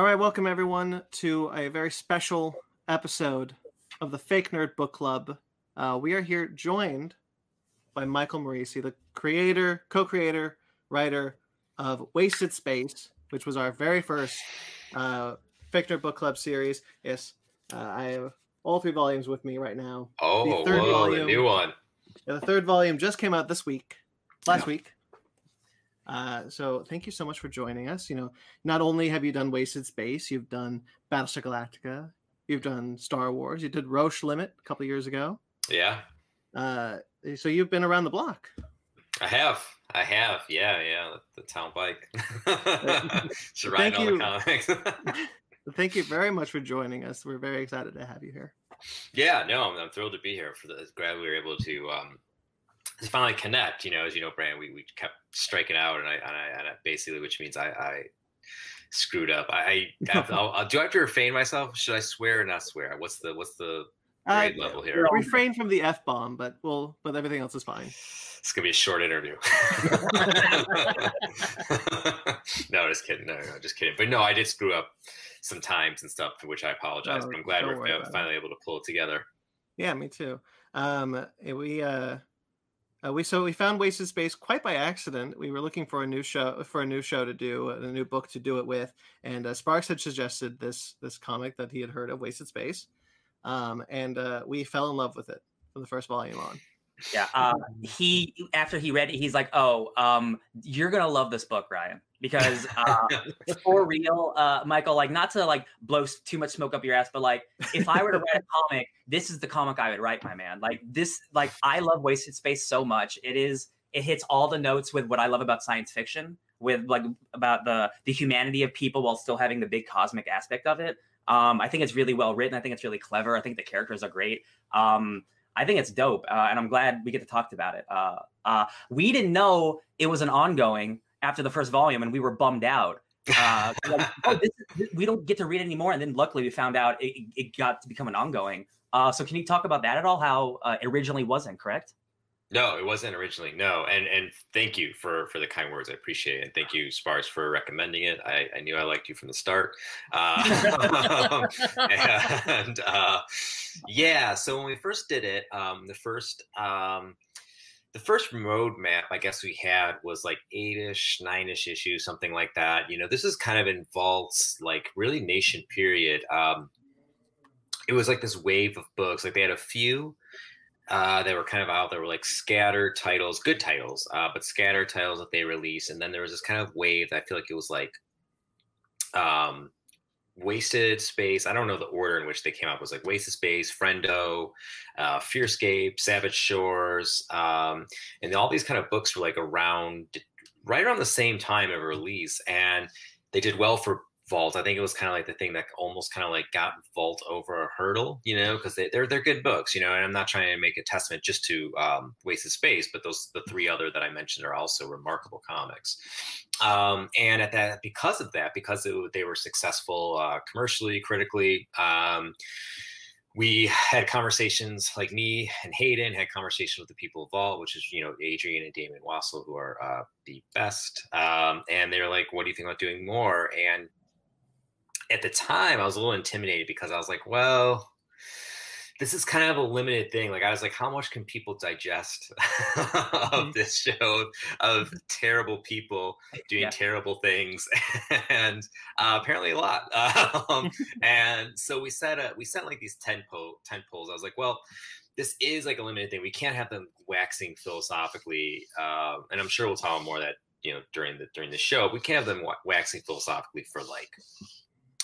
All right, welcome everyone to a very special episode of the Fake Nerd Book Club. Uh, we are here joined by Michael Moreci, the creator, co-creator, writer of Wasted Space, which was our very first uh, Fake Nerd Book Club series. Yes, uh, I have all three volumes with me right now. Oh, the third whoa, volume, the new one. Yeah, the third volume just came out this week, last yeah. week. Uh, so thank you so much for joining us. You know, not only have you done Wasted Space, you've done Battlestar Galactica, you've done Star Wars, you did Roche Limit a couple years ago. Yeah. Uh, so you've been around the block. I have. I have. Yeah, yeah. The, the town bike. Should ride all the comics. thank you very much for joining us. We're very excited to have you here. Yeah, no, I'm, I'm thrilled to be here. For the glad we were able to um, to finally connect. You know, as you know, Brand, we, we kept striking out, and I and I, and I basically, which means I, I screwed up. I, I I'll, I'll, do I have to refrain myself? Should I swear or not swear? What's the what's the grade uh, level here? Refrain from the f bomb, but well, but everything else is fine. It's gonna be a short interview. no, just kidding. No, no, just kidding. But no, I did screw up some times and stuff, for which I apologize. but I'm glad we're finally able to pull it together. Yeah, me too. Um, we uh, uh, we so we found Wasted Space quite by accident. We were looking for a new show for a new show to do, a new book to do it with, and uh, Sparks had suggested this this comic that he had heard of, Wasted Space, um, and uh, we fell in love with it from the first volume on. Yeah. Uh, he after he read it, he's like, "Oh, um, you're gonna love this book, Ryan." because uh, for real, uh, Michael, like not to like blow too much smoke up your ass, but like if I were to write a comic, this is the comic I would write, my man. Like this, like I love Wasted Space so much. It is, it hits all the notes with what I love about science fiction, with like about the the humanity of people while still having the big cosmic aspect of it. Um, I think it's really well written. I think it's really clever. I think the characters are great. Um, I think it's dope, uh, and I'm glad we get to talk about it. Uh, uh, we didn't know it was an ongoing after the first volume, and we were bummed out. Uh, like, oh, this, this, we don't get to read anymore. And then luckily we found out it, it got to become an ongoing. Uh, so can you talk about that at all? How uh, originally wasn't correct? No, it wasn't originally. No, and and thank you for for the kind words. I appreciate it, and thank you, Sparks, for recommending it. I, I knew I liked you from the start. Uh, and uh, yeah, so when we first did it, um, the first um, the first roadmap I guess we had was like eight-ish, nine-ish issues, something like that. You know, this is kind of involves like really nation period. Um, it was like this wave of books. Like they had a few uh, that were kind of out there were like scattered titles, good titles, uh, but scattered titles that they released. And then there was this kind of wave that I feel like it was like um Wasted Space. I don't know the order in which they came up. It was like Wasted Space, Friendo, uh, Fearscape, Savage Shores, um, and all these kind of books were like around right around the same time of release, and they did well for Vault. I think it was kind of like the thing that almost kind of like got Vault over a hurdle, you know, because they, are they're good books, you know. And I'm not trying to make a testament just to um, Wasted Space, but those the three other that I mentioned are also remarkable comics. Um, and at that, because of that, because it, they were successful uh, commercially, critically. Um, we had conversations like me and Hayden had conversations with the people of Vault, which is you know Adrian and Damian Wassel, who are uh, the best. Um, and they're like, "What do you think about doing more?" And at the time I was a little intimidated because I was like, well, this is kind of a limited thing. Like I was like, how much can people digest of mm-hmm. this show of terrible people doing yeah. terrible things, and uh, apparently a lot. Um, and so we set a we set like these ten ten polls. I was like, well, this is like a limited thing. We can't have them waxing philosophically, uh, and I'm sure we'll talk more that you know during the during the show. We can't have them waxing philosophically for like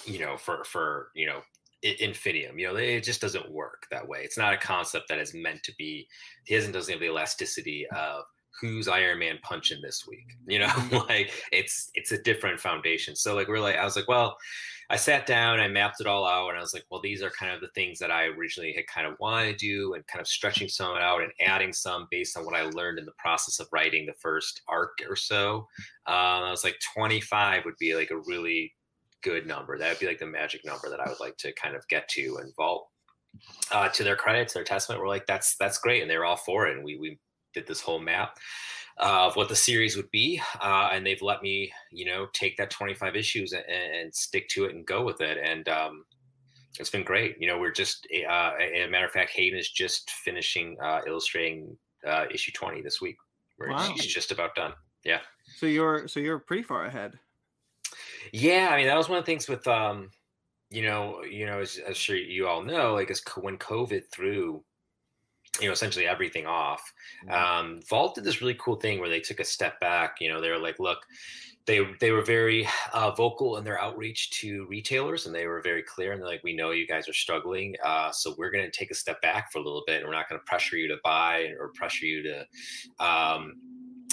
you know, for for you know Infinium. You know, it just doesn't work that way. It's not a concept that is meant to be. He doesn't doesn't have the elasticity mm. of who's Iron Man punching this week. You know, mm-hmm. like it's it's a different foundation. So like we're I was like, well, I sat down, I mapped it all out, and I was like, well, these are kind of the things that I originally had kind of wanted to do, and kind of stretching some out and mm-hmm. adding some based on what I learned in the process of writing the first arc or so. Um, I was like, 25 would be like a really good number. That would be like the magic number that I would like to kind of get to and vault. Uh, to their credit, to their testament, we're like, that's that's great, and they were all for it. And we we did this whole map. uh, of what the series would be, uh, and they've let me, you know, take that 25 issues and, and stick to it and go with it. And um, it's been great. You know, we're just, uh, a matter of fact, Hayden is just finishing uh, illustrating uh, issue 20 this week. Where wow. she's just about done. Yeah. So you're so you're pretty far ahead. Yeah, I mean that was one of the things with um, you know, you know, as, as sure you all know, like as when COVID threw you know essentially everything off mm-hmm. um, vault did this really cool thing where they took a step back you know they were like look they they were very uh, vocal in their outreach to retailers and they were very clear and they're like we know you guys are struggling uh, so we're going to take a step back for a little bit and we're not going to pressure you to buy or pressure you to um,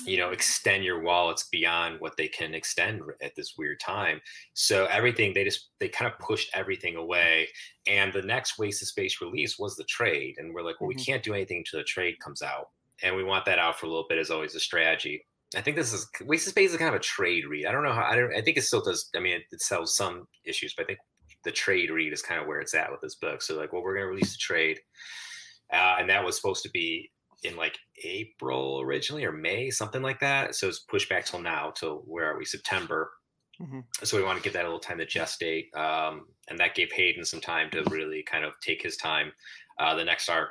you know extend your wallets beyond what they can extend at this weird time so everything they just they kind of pushed everything away and the next waste of space release was the trade and we're like well mm-hmm. we can't do anything until the trade comes out and we want that out for a little bit as always a strategy I think this is waste of space is kind of a trade read. I don't know how I don't I think it still does I mean it, it sells some issues, but I think the trade read is kind of where it's at with this book. So like well we're gonna release the trade. Uh, and that was supposed to be in like April originally or May, something like that. So it's pushed back till now, till where are we? September. Mm-hmm. So we want to give that a little time to gestate, um, and that gave Hayden some time to really kind of take his time. Uh, the next arc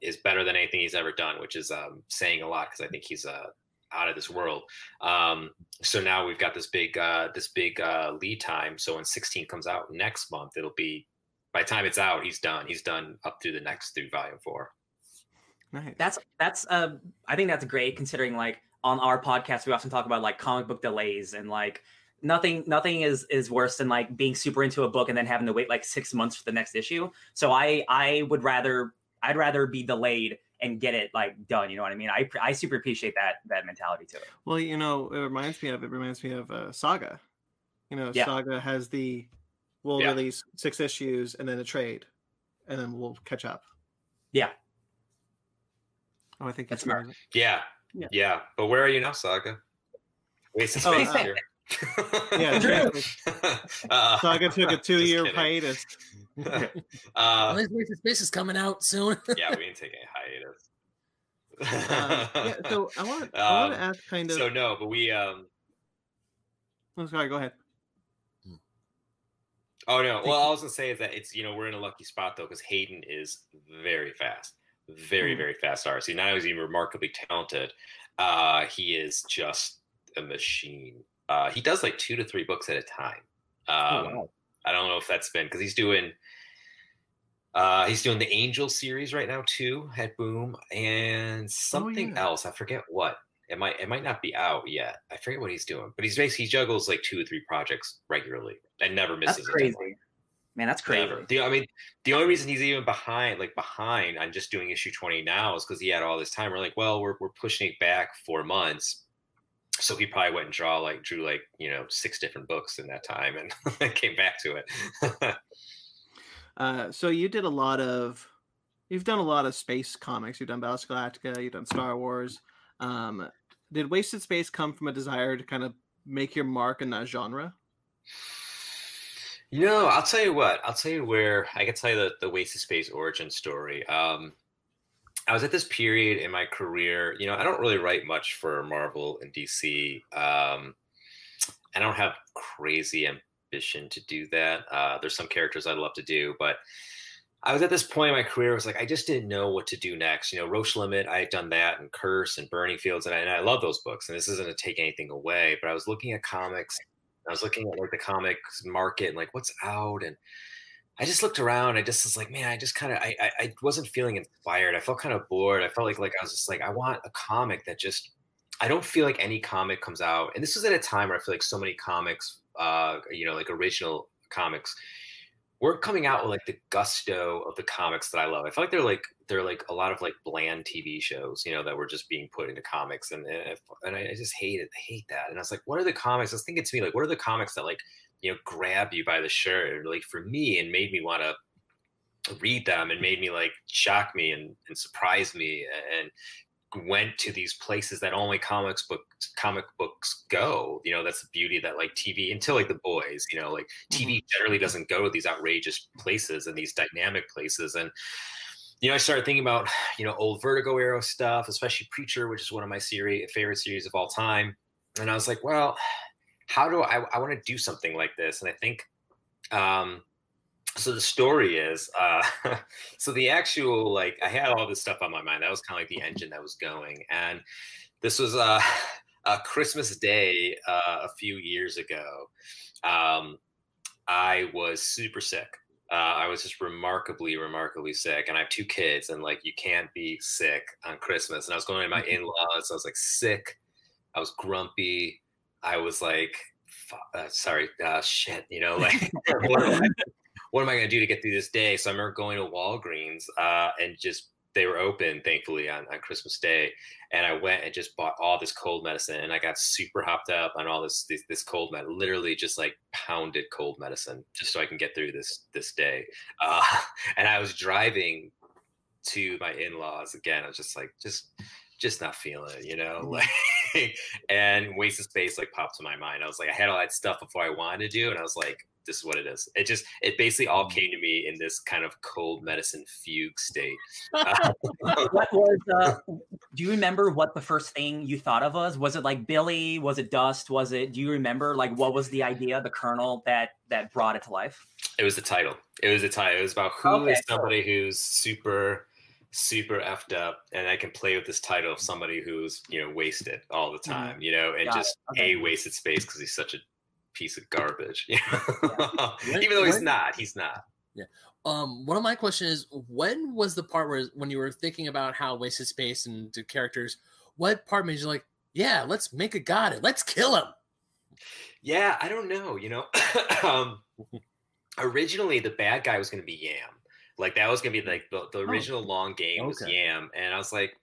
is better than anything he's ever done, which is um, saying a lot because I think he's uh, out of this world. Um, so now we've got this big uh, this big uh, lead time. So when 16 comes out next month, it'll be by the time it's out, he's done. He's done up through the next through volume four. Nice. That's that's uh I think that's great considering like on our podcast we often talk about like comic book delays and like nothing nothing is is worse than like being super into a book and then having to wait like 6 months for the next issue. So I I would rather I'd rather be delayed and get it like done. You know what I mean? I I super appreciate that that mentality to it. Well, you know, it reminds me of it reminds me of uh, Saga. You know, yeah. Saga has the we'll yeah. release six issues and then a trade, and then we'll catch up. Yeah, Oh, I think that's smart. Yeah. yeah. yeah, But where are you now, Saga? Waste of space oh, uh, here. yeah, exactly. uh, Saga took a two-year hiatus. uh, well, Waste of Space is coming out soon. yeah, we ain't taking a hiatus. uh, yeah, so I want I want to um, ask kind of. So no, but we. um Oh, sorry. Go ahead. Oh no. Well, I was gonna say is that it's you know we're in a lucky spot though because Hayden is very fast very, hmm. very fast. He not only is he remarkably talented, uh, he is just a machine. Uh, he does like two to three books at a time. Oh, um, oh, wow. I don't know if that's been because he's doing uh, he's doing the Angel series right now too at Boom and oh, something oh, yeah. else. I forget what. It might it might not be out yet. I forget what he's doing, but he's basically he juggles like two or three projects regularly and never misses. That's crazy. Man, that's crazy. The, I mean, the only reason he's even behind, like behind on just doing issue 20 now is because he had all this time. We're like, well, we're, we're pushing it back four months. So he probably went and draw like drew like, you know, six different books in that time and came back to it. uh, so you did a lot of, you've done a lot of space comics. You've done Battlestar Galactica, you've done Star Wars. Um, did Wasted Space come from a desire to kind of make your mark in that genre? You know, I'll tell you what. I'll tell you where I can tell you the, the Waste of Space origin story. Um, I was at this period in my career. You know, I don't really write much for Marvel and DC. Um, I don't have crazy ambition to do that. Uh, there's some characters I'd love to do, but I was at this point in my career. I was like, I just didn't know what to do next. You know, Roche Limit, I had done that, and Curse, and Burning Fields, and I, and I love those books. And this isn't to take anything away, but I was looking at comics I was looking at like the comics market and like what's out and I just looked around. I just was like, man, I just kind of, I, I, I, wasn't feeling inspired. I felt kind of bored. I felt like, like I was just like, I want a comic that just, I don't feel like any comic comes out. And this was at a time where I feel like so many comics, uh, you know, like original comics weren't coming out with like the gusto of the comics that I love. I feel like they're like they're like a lot of like bland TV shows, you know, that were just being put into comics, and and I just hate it, I hate that. And I was like, what are the comics? I was thinking to me like, what are the comics that like you know grab you by the shirt, like for me, and made me want to read them and made me like shock me and, and surprise me and went to these places that only comics books comic books go you know that's the beauty that like tv until like the boys you know like tv mm-hmm. generally doesn't go to these outrageous places and these dynamic places and you know, I started thinking about, you know, old Vertigo era stuff, especially Preacher, which is one of my series favorite series of all time. And I was like, well, how do I, I want to do something like this? And I think, um, so the story is, uh, so the actual, like, I had all this stuff on my mind. That was kind of like the engine that was going. And this was uh, a Christmas Day uh, a few years ago. Um, I was super sick uh, I was just remarkably, remarkably sick. And I have two kids, and like you can't be sick on Christmas. And I was going to my mm-hmm. in laws. I was like sick. I was grumpy. I was like, uh, sorry, uh, shit, you know, like what am I, what am I going to do to get through this day? So I remember going to Walgreens uh, and just they were open thankfully on, on christmas day and i went and just bought all this cold medicine and i got super hopped up on all this this, this cold med literally just like pounded cold medicine just so i can get through this this day uh, and i was driving to my in-laws again i was just like just just not feeling it you know mm-hmm. like and wasted space like popped to my mind i was like i had all that stuff before i wanted to do and i was like this is what it is. It just it basically all mm. came to me in this kind of cold medicine fugue state. what was uh, do you remember what the first thing you thought of was? Was it like Billy? Was it Dust? Was it do you remember like what was the idea, the kernel that that brought it to life? It was the title. It was the title. It was about who okay, is somebody who's super super effed up and I can play with this title of somebody who's, you know, wasted all the mm-hmm. time, you know, and Got just okay. a wasted space because he's such a piece of garbage. yeah. Even though he's when, not, he's not. Yeah. Um, one of my questions is when was the part where when you were thinking about how wasted space and the characters, what part made you like, yeah, let's make a god and let's kill him? Yeah, I don't know. You know, um, originally the bad guy was going to be Yam. Like that was going to be like the, the oh, original oh. long game was. Yam, and I was like,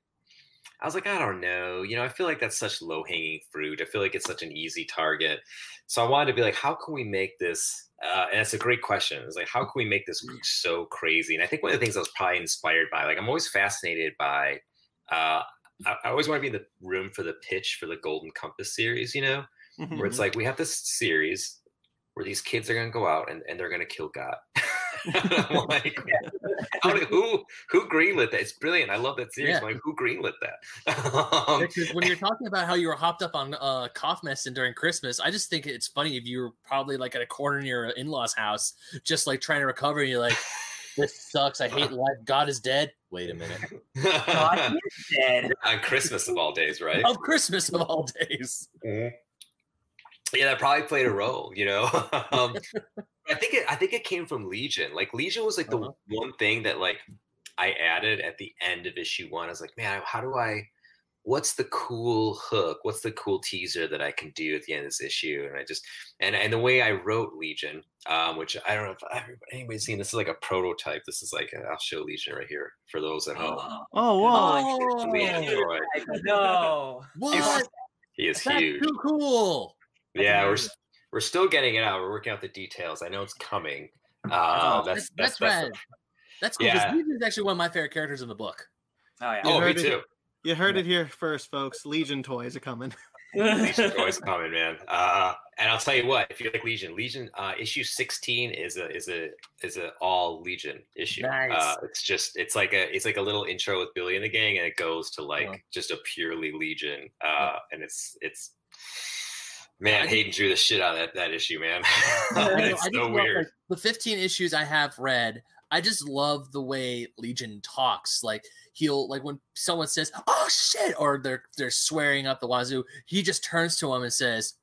I was like, I don't know. You know, I feel like that's such low hanging fruit. I feel like it's such an easy target. So I wanted to be like, how can we make this? Uh, and it's a great question. It's like, how can we make this mm. so crazy? And I think one of the things I was probably inspired by, like, I'm always fascinated by, uh, I, I always want to be in the room for the pitch for the Golden Compass series, you know, mm-hmm. where it's mm-hmm. like, we have this series where these kids are going to go out and, and they're going to kill God. like, how did, who who greenlit that? It's brilliant. I love that series. Yeah. Like, who greenlit that? um, when you're talking about how you were hopped up on uh, cough medicine during Christmas, I just think it's funny if you were probably like at a corner in your in-laws' house, just like trying to recover. And you're like, "This sucks. I hate life. God is dead." Wait a minute. God is dead on Christmas of all days, right? Of Christmas of all days. Mm-hmm yeah, that probably played a role, you know. um, I think it, I think it came from Legion. Like Legion was like the uh-huh. one thing that like I added at the end of issue one. I was like, man, how do I? What's the cool hook? What's the cool teaser that I can do at the end of this issue? And I just and and the way I wrote Legion, um, which I don't know if anybody's seen. This is like a prototype. This is like i will show Legion right here for those at home. Oh, wow! Oh, no, what? He is That's huge. Too cool. Yeah, we're we're still getting it out. We're working out the details. I know it's coming. Uh, oh, that's, that's, that's, that's, that's cool. Yeah. Legion is actually one of my favorite characters in the book. Oh yeah. oh, me it, too. You heard it here first, folks. Legion toys are coming. Legion toys are coming, man. Uh, and I'll tell you what, if you like Legion, Legion uh, issue sixteen is a is a is a all Legion issue. Nice. Uh, it's just it's like a it's like a little intro with Billy and the gang, and it goes to like yeah. just a purely Legion, uh, yeah. and it's it's Man, Hayden drew the shit out of that, that issue, man. it's I so weird. Like, the 15 issues I have read, I just love the way Legion talks. Like he'll like when someone says, "Oh shit," or they're they're swearing up the wazoo, he just turns to him and says,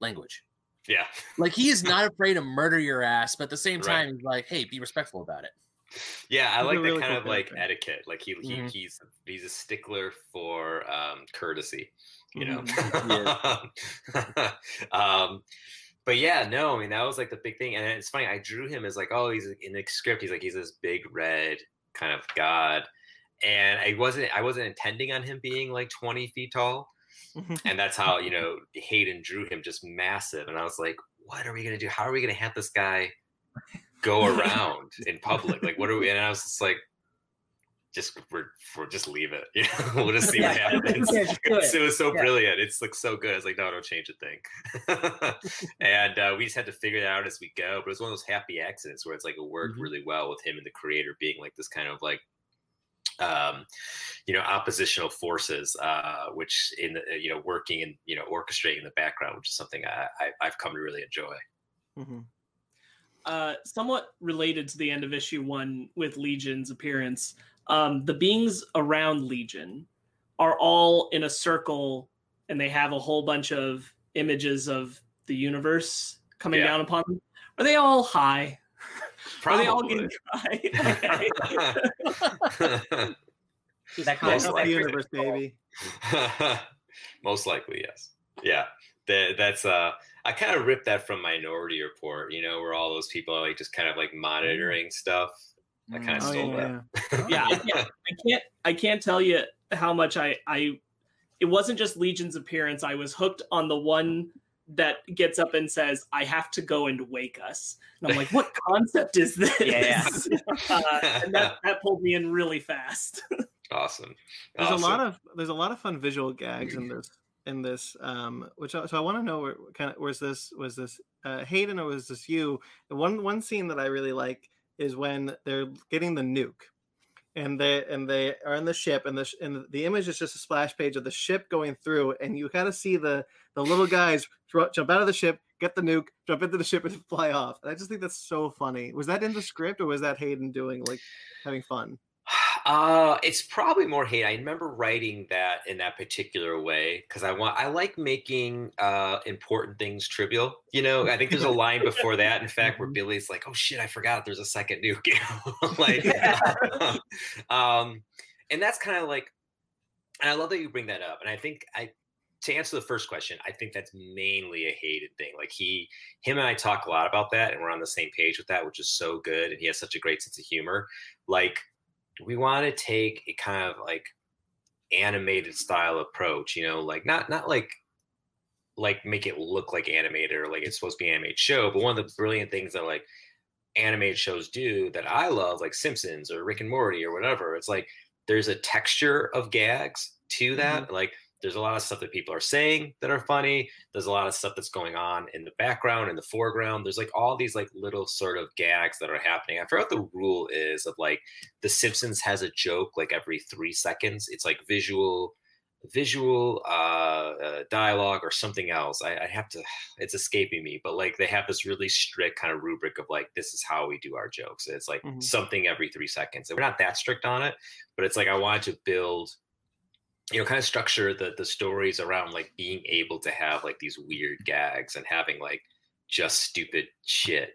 "Language." Yeah. Like he is not afraid to murder your ass, but at the same time, right. he's like, "Hey, be respectful about it." Yeah, I like that really kind cool of like etiquette. Like he, he mm-hmm. he's he's a stickler for um, courtesy you know. Mm-hmm. um, but yeah, no, I mean that was like the big thing, and it's funny. I drew him as like, oh, he's in the script. He's like he's this big red kind of god, and I wasn't I wasn't intending on him being like twenty feet tall, mm-hmm. and that's how you know Hayden drew him just massive, and I was like, what are we gonna do? How are we gonna have this guy go around in public? Like, what are we? And I was just like, just we're, we're just leave it. You know, we'll just see what happens. Yeah, it. it. was so yeah. brilliant. It's like so good. I was like, no, don't change a thing. and uh, we just had to figure it out as we go. But it was one of those happy accidents where it's like it worked mm-hmm. really well with him and the creator being like this kind of like um, you know oppositional forces uh, which in the, you know working and you know orchestrating in the background which is something I, I have come to really enjoy Mm-hmm. Uh, somewhat related to the end of issue one with Legion's appearance, um, the beings around Legion are all in a circle and they have a whole bunch of images of the universe coming Yeah. down upon them. Are they all high? Are they all getting dry? Okay. That Most kind the of likely. universe, baby. Most likely, yes. Yeah, that, that's uh. I kind of ripped that from Minority Report. You know, where all those people are like just kind of like monitoring stuff. I kind of Oh, stole yeah, that. yeah. yeah, I can't, I can't I can't tell you how much I I it wasn't just Legion's appearance. I was hooked on the one that gets up and says, "I have to go and wake us." And I'm like, "What concept is this?" Yeah, uh, and that that pulled me in really fast. Awesome. There's awesome. a lot of there's a lot of fun visual gags in this in this um which I- so I want to know where kind of was this was this uh, Hayden or was this you the one one scene that I really like is when they're getting the nuke and they and they are in the ship and the sh- and the image is just a splash page of the ship going through and you kind of see the the little guys jump out of the ship get the nuke jump into the ship and fly off. And I just think that's so funny. Was that in the script or was that Hayden doing like having fun Uh, it's probably more hate. I remember writing that in that particular way because I want I like making uh important things trivial. You know, I think there's a line before that, in fact, where Billy's like, "Oh shit, I forgot there's a second nuke." Like, um, and that's kind of like, and I love that you bring that up. And I think I to answer the first question, I think that's mainly a Hayden thing. Like he, him, and I talk a lot about that, and we're on the same page with that, which is so good. And he has such a great sense of humor. Like we want to take a kind of like animated style approach you know like not not like like make it look like animated or like it's supposed to be an animated show but one of the brilliant things that like animated shows do that i love like simpsons or rick and morty or whatever it's like there's a texture of gags to mm-hmm. that like there's a lot of stuff that people are saying that are funny there's a lot of stuff that's going on in the background in the foreground there's like all these like little sort of gags that are happening i forgot what the rule is of like the simpsons has a joke like every three seconds it's like visual visual uh, uh dialogue or something else I, I have to it's escaping me but like they have this really strict kind of rubric of like this is how we do our jokes it's like Mhm. something every three seconds and we're not that strict on it but it's like i wanted to build you know kind of structure the the stories around like being able to have like these weird gags and having like just stupid shit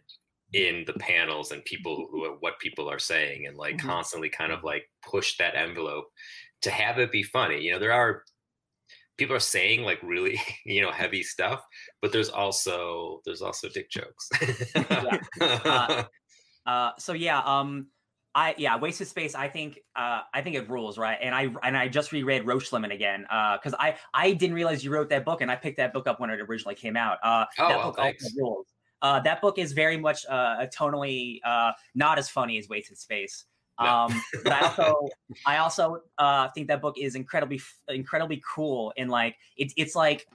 in the panels and people who what people are saying and like Mhm. constantly kind of like push that envelope to have it be funny. You know there are people are saying like really you know heavy stuff but there's also there's also dick jokes. Uh, Uh, so yeah, um, I yeah, wasted space. I think uh, I think it rules, right? And I and I just reread Roche Limit again because I I didn't realize you wrote that book, and I picked that book up when it originally came out. Uh, Oh, that well, book thanks. rules. Uh, that book is very much uh, tonally uh, not as funny as Wasted Space. No. Um, but I also I also uh, think that book is incredibly incredibly cool and like it's it's like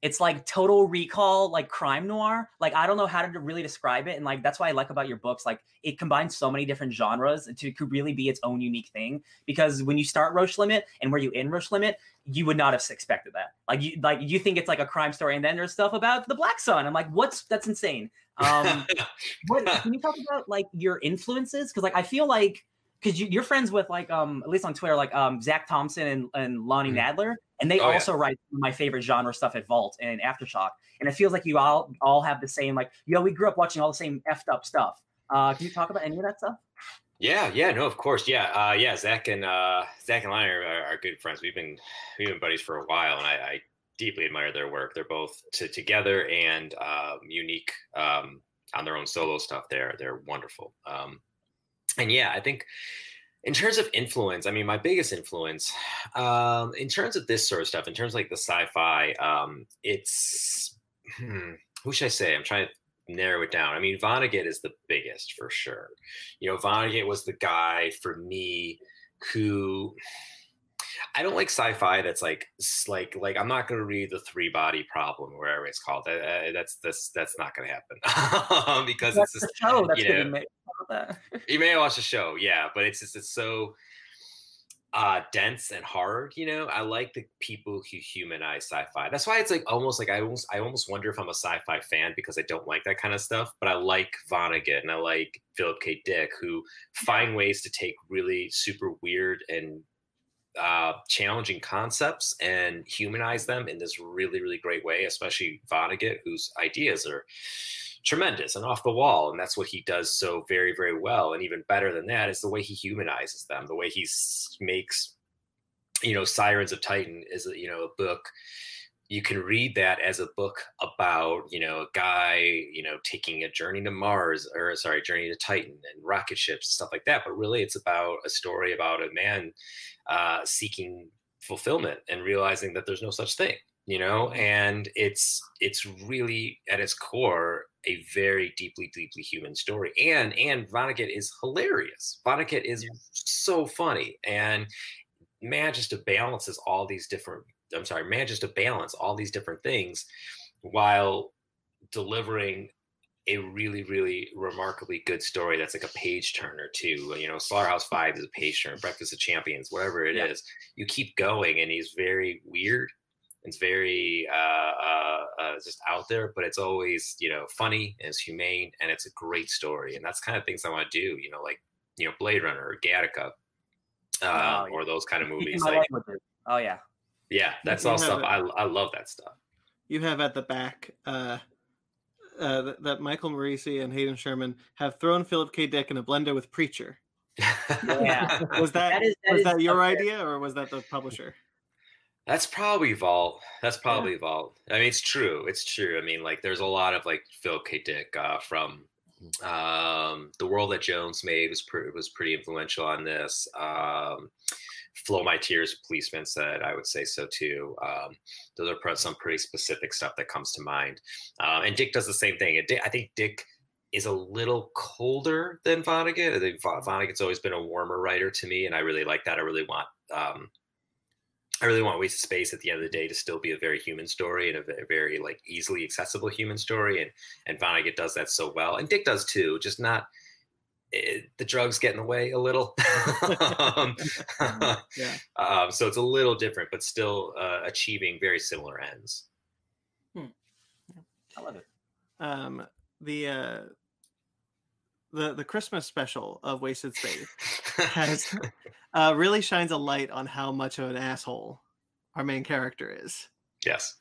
it's like total recall like crime noir like i don't know how to really describe it and like that's what i like about your books like it combines so many different genres to could really be its own unique thing because when you start Roche Limit and where you end Roche Limit you would not have expected that. Like you like you think it's like a crime story and then there's stuff about the black sun i'm like what's that's insane. Um what can you talk about like your influences? Because like i feel like because you, you're friends with like um at least on twitter like um Zac Thompson and, and lonnie Mhm. nadler and they Oh, yeah. also write my favorite genre stuff at vault and aftershock and it feels like you all all have the same like yo we grew up watching all the same effed up stuff uh can you talk about any of that stuff Yeah, yeah, no, of course, yeah, uh, yeah. Zac and uh, Zac and Lionel are, are good friends. We've been we've been buddies for a while, and I, I deeply admire their work. They're both to, together and um, unique um, on their own solo stuff. They're they're wonderful. Um, and yeah, I think in terms of influence, I mean, my biggest influence um, in terms of this sort of stuff, in terms of like the sci-fi, um, it's hmm, who should I say? I'm trying to narrow it down. I mean, Vonnegut is the biggest for sure. You know, Vonnegut was the guy for me who I don't like sci-fi that's like like like I'm not going to read the three body problem or whatever it's called. Uh, uh, that's that's that's not going to happen because it's that's just the show that's you know, to make- that. you may watch the show, yeah, but it's just it's so uh dense and hard you know i like the people who humanize sci-fi that's why it's like almost like i almost i almost wonder if i'm a sci-fi fan because i don't like that kind of stuff but i like vonnegut and i like philip k dick who find ways to take really super weird and uh, challenging concepts and humanize them in this really really great way especially vonnegut whose ideas are tremendous and off the wall. And that's what he does so very, very well. And even better than that is the way he humanizes them, the way he makes, you know, Sirens of Titan is, you know, a book. You can read that as a book about, you know, a guy, you know, taking a journey to Mars or sorry, journey to Titan and rocket ships, stuff like that. But really, it's about a story about a man uh, seeking fulfillment and realizing that there's no such thing you know? And it's it's really at its core a very deeply deeply human story. And and vonnegut is hilarious. Vonnegut is yeah. so funny. And manages to balances all these different i'm sorry manages to balance all these different things while delivering a really really remarkably good story that's like a page turner too you know slaughterhouse five is a page turner breakfast of champions whatever it yeah. is, you keep going and he's very weird it's very uh, uh, uh, just out there, but it's always you know funny and it's humane and it's a great story. And that's kind of things I want to do. You know, like you know Blade Runner or Gattaca, oh, yeah. or those kind of movies. Like, oh yeah, yeah, that's you all stuff. I I love that stuff. You have at the back. Uh, uh, that, that Michael Moreci and Hayden Sherman have thrown Philip K. Dick in a blender with Preacher. yeah, was that, that, is, that was that your idea or was that the publisher? That's probably Vault. That's probably yeah. Vault. I mean, it's true. It's true. I mean, like, there's a lot of like Phil K. Dick uh, from um, the world that Jones made was pre- was pretty influential on this. Um, Flow My Tears, Policeman said, I would say so too. Um, those are some pretty specific stuff that comes to mind. Um, and Dick does the same thing. I think Dick is a little colder than Vonnegut. I think Vonnegut's always been a warmer writer to me, and I really like that. I really want um, I really want Waste of Space at the end of the day to still be a very human story and a very like easily accessible human story, and and Vonnegut does that so well, and Dick does too. Just not it, the drugs get in the way a little. um, yeah. Um, so it's a little different, but still uh, achieving very similar ends. Hmm. I love it. Um, the uh, the the Christmas special of Wasted Space has uh, really shines a light on how much of an asshole our main character is. Yes.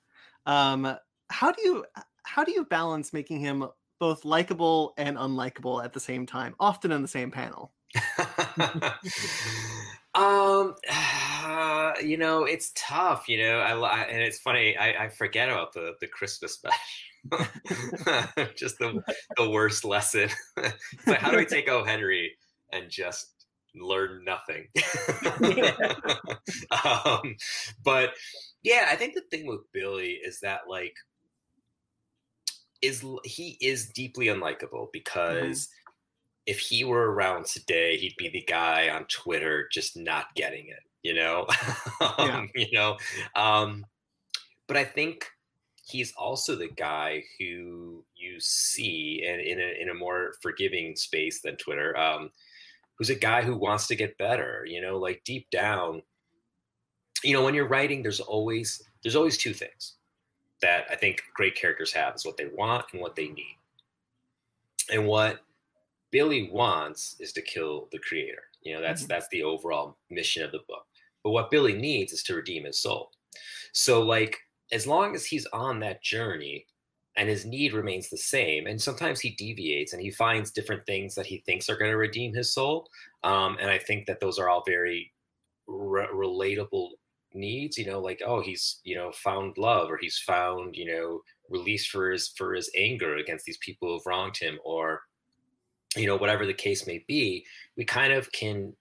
Um, how do you how do you balance making him both likable and unlikable at the same time, often in the same panel? um, uh, you know, it's tough. You know, I, I and it's funny. I, I forget about the the Christmas special. just the the worst lesson. like, how do we take O. Henry and just learn nothing? um, but yeah, I think the thing with Billy is that like is he is deeply unlikable because mm-hmm. if he were around today, he'd be the guy on Twitter just not getting it, you know, um, yeah. you know. Um, but I think he's also the guy who you see in, in, a, in a more forgiving space than Twitter, um, who's a guy who wants to get better, you know, like deep down, you know, when you're writing, there's always, there's always two things that I think great characters have is what they want and what they need. And what Billy wants is to kill the creator. You know, that's, mm-hmm. that's the overall mission of the book. But what Billy needs is to redeem his soul. So like, as long as he's on that journey and his need remains the same and sometimes he deviates and he finds different things that he thinks are going to redeem his soul um, and i think that those are all very re- relatable needs you know like oh he's you know found love or he's found you know release for his for his anger against these people who've wronged him or you know whatever the case may be we kind of can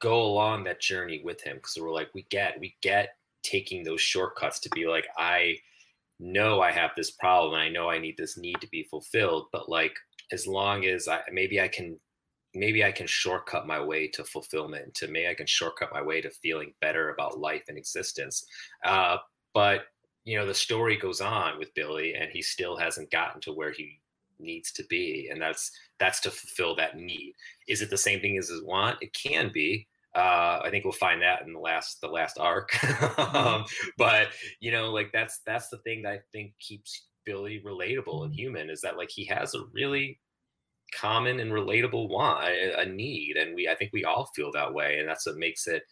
go along that journey with him because we're like we get we get taking those shortcuts to be like i know i have this problem and i know i need this need to be fulfilled but like as long as i maybe i can maybe i can shortcut my way to fulfillment to maybe i can shortcut my way to feeling better about life and existence. Uh, but you know the story goes on with billy and he still hasn't gotten to where he needs to be and that's that's to fulfill that need. Is it the same thing as his want? It can be. Uh, I think we'll find that in the last the last arc. um, but you know, like that's that's the thing that I think keeps Billy relatable and human is that like he has a really common and relatable want, a, a need, and we I think we all feel that way, and that's what makes it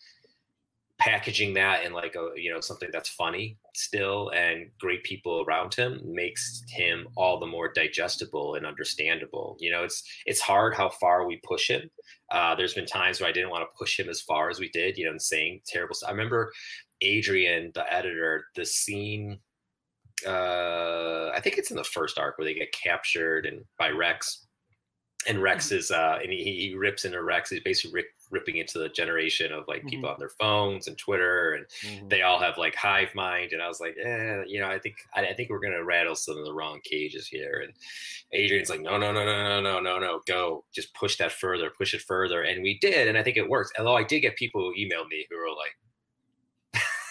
packaging that in like a you know something that's funny still and great people around him makes him all the more digestible and understandable. You know it's it's hard how far we push him. Uh, there's been times where i didn't want to push him as far as we did you know and saying terrible stuff i remember adrian the editor the scene uh i think it's in the first arc where they get captured and by rex and rex mm-hmm. is uh and he, he rips into rex he's basically ripping into the generation of like people mm-hmm. on their phones and Twitter, and mm-hmm. they all have like hive mind. And I was like, eh, you know, I think I, I, think we're gonna rattle some of the wrong cages here. And Adrian's like, no, no, no, no, no, no, no, no, go, just push that further, push it further, and we did, and I think it works. Although I did get people who emailed me who were like.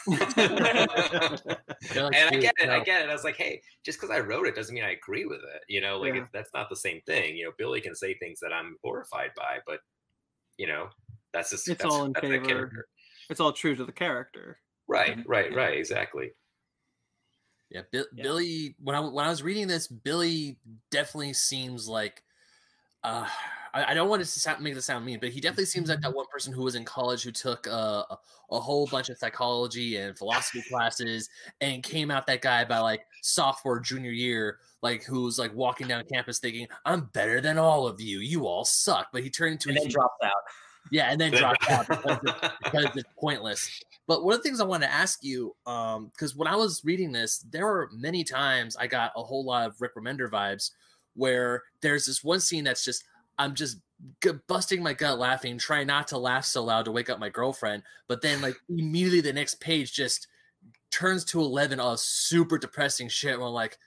Like, and I get it, I get it. I was like, hey, just because I wrote it doesn't mean I agree with it. You know, like yeah. that's not the same thing. You know, Billy can say things that I'm horrified by, but you know, that's just it's that's, all in favor. It's all true to the character. Right, right, right. Exactly. Yeah, yeah, Billy. When I when I was reading this, Billy definitely seems like. Uh, I, I don't want to sound, make this sound mean, but he definitely seems like that one person who was in college who took uh, a, a whole bunch of psychology and philosophy classes and came out that guy by like sophomore junior year, like who's like walking down campus thinking, "I'm better than all of you. You all suck," but he turned into and a then dropped out. Yeah, and then dropped out because, it, because it's pointless. But one of the things I wanted to ask you, because um, when I was reading this, there were many times I got a whole lot of Rick Remender vibes, where there's this one scene that's just I'm just busting my gut laughing, trying not to laugh so loud to wake up my girlfriend, but then like immediately the next page just turns to 11 of super depressing shit where I'm like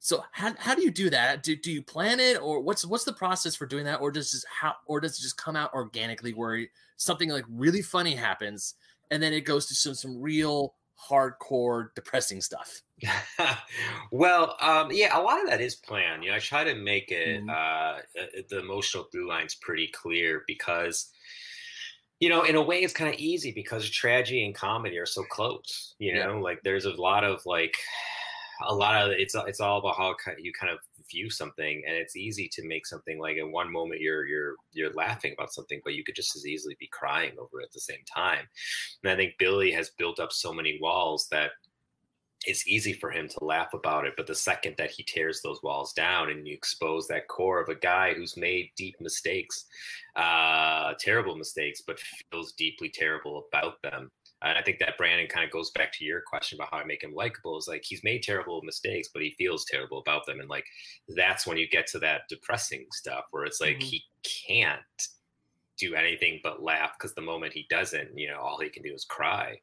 so how, how do you do that? Do, do you plan it or what's what's the process for doing that or does this how or does it just come out organically where something like really funny happens and then it goes to some some real hardcore depressing stuff? well, um, yeah, a lot of that is planned. You know, I try to make it mm-hmm. uh, the emotional through lines pretty clear because you know, in a way, it's kind of easy because tragedy and comedy are so close. You know, yeah. like there's a lot of like a lot of it's it's all about how you kind of view something, and it's easy to make something like in one moment you're you're you're laughing about something, but you could just as easily be crying over it at the same time. And I think Billy has built up so many walls that it's easy for him to laugh about it. But the second that he tears those walls down and you expose that core of a guy who's made deep mistakes, uh, terrible mistakes, but feels deeply terrible about them, and I think that Brandon kind of goes back to your question about how I make him likable. Is like he's made terrible mistakes, but he feels terrible about them. And like that's when you get to that depressing stuff where it's like mm-hmm. he can't do anything but laugh because the moment he doesn't, you know, all he can do is cry.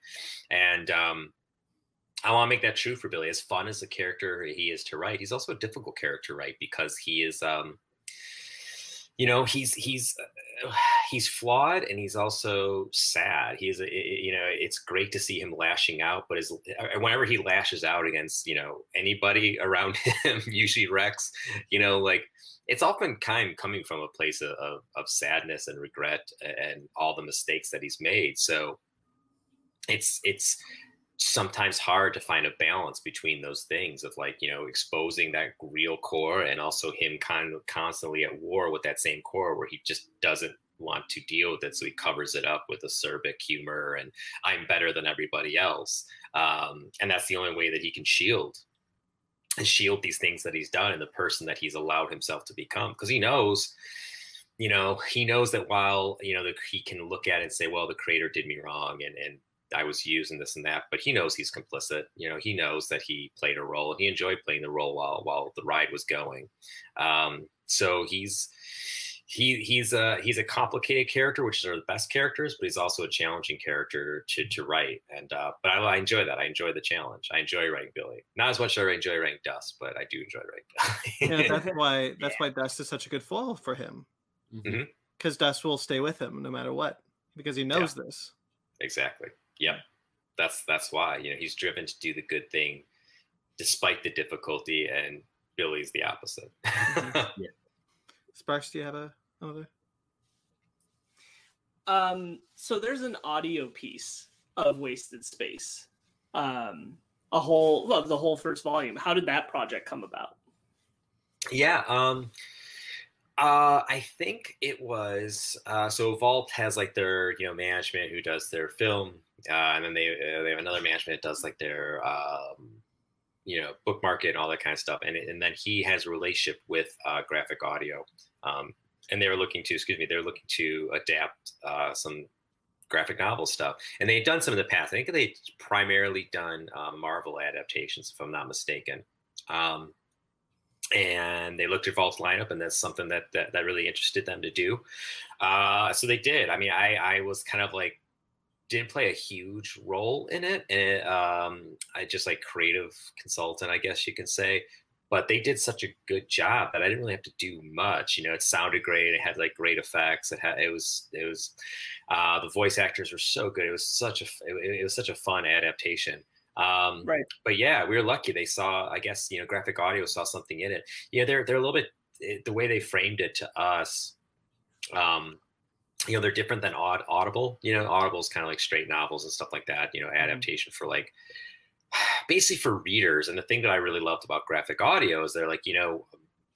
And um I want to make that true for Billy. As fun as a character he is to write, he's also a difficult character to write because he is um you know he's he's he's flawed and he's also sad he's a, you know it's great to see him lashing out but his uh, whenever he lashes out against you know anybody around him usually rex you know like it's often kind of coming from a place of, of, of sadness and regret and all the mistakes that he's made so it's it's sometimes hard to find a balance between those things of like you know exposing that real core and also him kind of constantly at war with that same core where he just doesn't want to deal with it so he covers it up with acerbic humor and i'm better than everybody else. Um, and that's the only way that he can shield and shield these things that he's done and the person that he's allowed himself to become because he knows you know he knows that while you know the, he can look at it and say well the creator did me wrong and and I was using this and that, but he knows he's complicit. You know, he knows that he played a role. He enjoyed playing the role while while the ride was going. Um, so he's he he's a he's a complicated character, which are the best characters, but he's also a challenging character to to write. And uh, but I, I enjoy that. I enjoy the challenge. I enjoy writing Billy. Not as much as I enjoy writing Dust, but I do enjoy writing Billy. yeah, that's why that's yeah. why Dust is such a good foil for him. Because mm-hmm. Dust will stay with him no matter what because he knows yeah. this. Exactly. Yeah, that's that's why you know he's driven to do the good thing despite the difficulty, and Billy's the opposite. mm-hmm. yeah. Sparks, do you have a, another? Um, so there's an audio piece of Wasted Space. Um, a whole well, the whole first volume. How did that project come about? Yeah. Um, uh, I think it was uh, so Vault has like their you know management who does their film, and then they uh, they have another management that does like their um, you know book market and all that kind of stuff, and and then he has a relationship with uh, graphic audio, um, and they were looking to excuse me they were looking to adapt uh, some graphic novel stuff, and they had done some in the past. I think they primarily done uh, Marvel adaptations, if I'm not mistaken. Um, and they looked at Vault's lineup, and that's something that that, that really interested them to do. Uh, so they did. I mean, I I was kind of like didn't play a huge role in it, and um, I just like creative consultant, I guess you can say. But they did such a good job that I didn't really have to do much. You know, it sounded great. It had like great effects. It had it was it was uh, the voice actors were so good. It was such a it, it was such a fun adaptation. Um, Right. But yeah, we were lucky. They saw, I guess, you know, graphic audio saw something in it. Yeah, they're they're a little bit eh, the way they framed it to us. Um, you know, they're different than Aud- Audible. You know, Audible is kind of like straight novels and stuff like that. You know, adaptation for like basically for readers. And the thing that I really loved about graphic audio is they're like, you know,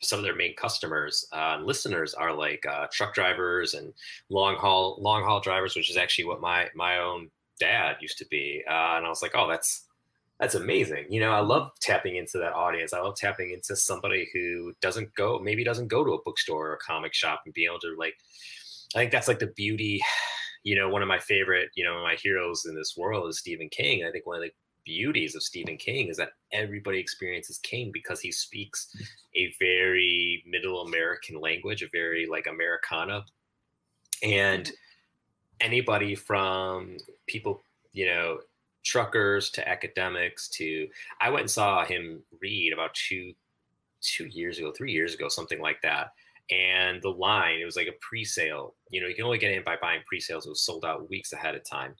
some of their main customers uh, and listeners are like uh, truck drivers and long haul long haul drivers, which is actually what my my own dad used to be. Uh, and I was like, oh, that's that's amazing. You know, I love tapping into that audience. I love tapping into somebody who doesn't go, maybe doesn't go to a bookstore or a comic shop and be able to like. I think that's like the beauty. You know, one of my favorite, you know, my heroes in this world is Stephen King. I think one of the beauties of Stephen King is that everybody experiences King because he speaks a very middle American language, a very like Americana. And mm-hmm. anybody from people, you know, truckers to academics to I went and saw him read about two two years ago, three years ago, something like that. And the line, it was like a pre-sale. You know, you can only get in by buying pre-sales. It was sold out weeks ahead of time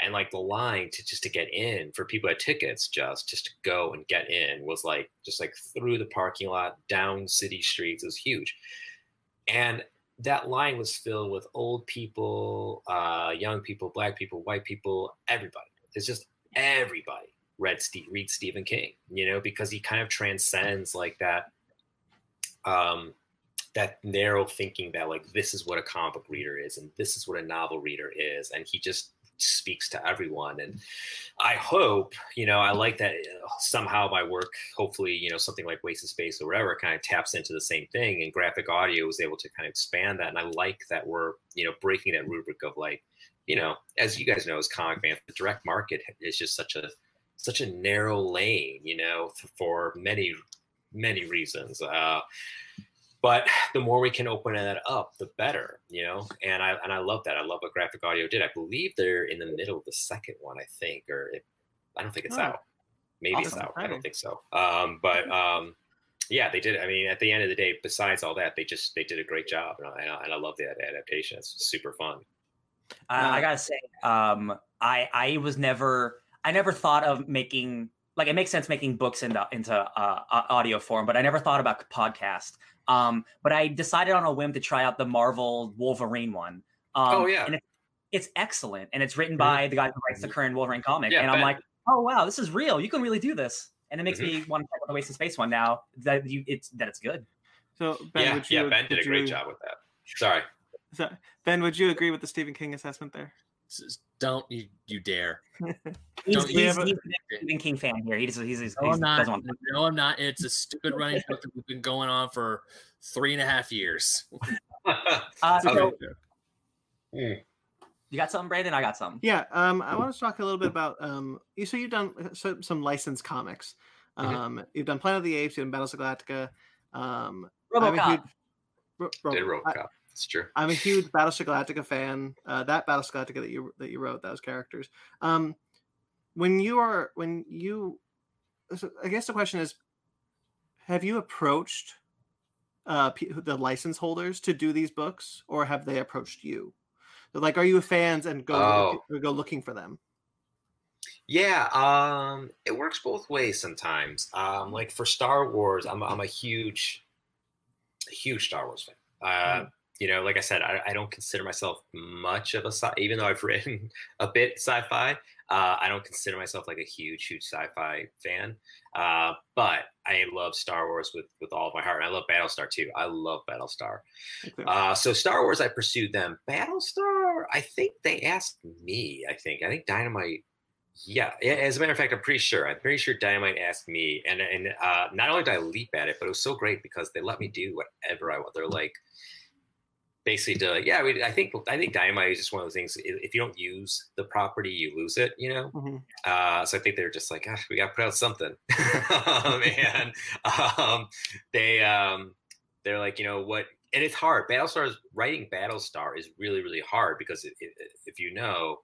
and like the line to just to get in for people at tickets just just to go and get in was like just like through the parking lot down city streets it was huge and that line was filled with old people uh young people black people white people everybody it's just everybody read Steve, read Stephen King you know because he kind of transcends like that um that narrow thinking that like this is what a comic book reader is and this is what a novel reader is and he just speaks to everyone and i hope you know i like that uh, somehow my work hopefully you know something like wasted space or whatever kind of taps into the same thing and graphic audio was able to kind of expand that and i like that we're you know breaking that rubric of like you know as you guys know as comic fans the direct market is just such a such a narrow lane you know for many many reasons. Uh but the more we can open that up the better you know? And i and i love that. I love what graphic audio did. I believe they're in the middle of the second one i think or it, i don't think it's Oh. out. Maybe it's out. I don't think so. Um but um yeah they did i mean at the end of the day besides all that they just they did a great job and i, and I- love the adaptation. It's super fun. I, I gotta say, um, I I was never I never thought of making like it makes sense making books into into uh, audio form, but I never thought about podcast. Um, but I decided on a whim to try out the Marvel Wolverine one. Um, Oh, yeah. and it, it's excellent, and it's written Mhm. by the guy who writes the current Wolverine comic. Yeah, and I'm Ben. like, oh wow, this is real. You can really do this, and it makes Mhm. me want to check out the Wasted Space one now that you it's that it's good. So Ben, yeah would you, yeah ben did a great you- job with that sorry so- Ben, would you agree with the Stephen King assessment there? S- Don't you you dare. He's, Don't you he's, a- he's a Stephen King fan here. He just he's, he's, No, he's I'm not. want No, I'm not. It's a stupid running joke that we've been going on for three and a half years. Uh, so Mm. you got something, Brandon? I got something. Yeah, um, I want to talk a little bit about um, you. So you've done uh, so, some licensed comics. Mhm. Um, You've done Planet of the Apes, you've done Battlestar Galactica. Um, I'm RoboCop. huge, Ro- Ro- did I- robocop it's true I'm a huge Battlestar Galactica fan. Uh, that Battlestar Galactica that you that you wrote, those characters. Um, when you are when you, so I guess the question is, have you approached uh, the license holders to do these books, or have they approached you? Like, are you fans and go Oh. or go looking for them? Yeah, um, it works both ways sometimes. Um, like for Star Wars, I'm I'm a huge, huge Star Wars fan. Uh, you know, like I said, I, I don't consider myself much of a sci, even though I've written a bit sci-fi. Uh, I don't consider myself like a huge, huge sci-fi fan, uh, but I love Star Wars with with all of my heart. And I love Battlestar too. I love Battlestar. Uh, so Star Wars, I pursued them. Battlestar, I think they asked me. I think I think Dynamite. Yeah, yeah, as a matter of fact, I'm pretty sure. I'm pretty sure Dynamite asked me, and and uh, not only did I leap at it, but it was so great because they let me do whatever I want. They're like, basically, to like, yeah, we, I think I think Dynamite is just one of those things. If you don't use the property, you lose it. You know. Mhm. Uh, so I think they're just like, ah, we got to put out something. um, and um, they um, they're like, you know what? And it's hard. Battlestar is writing Battlestar is really really hard because it, it, if you know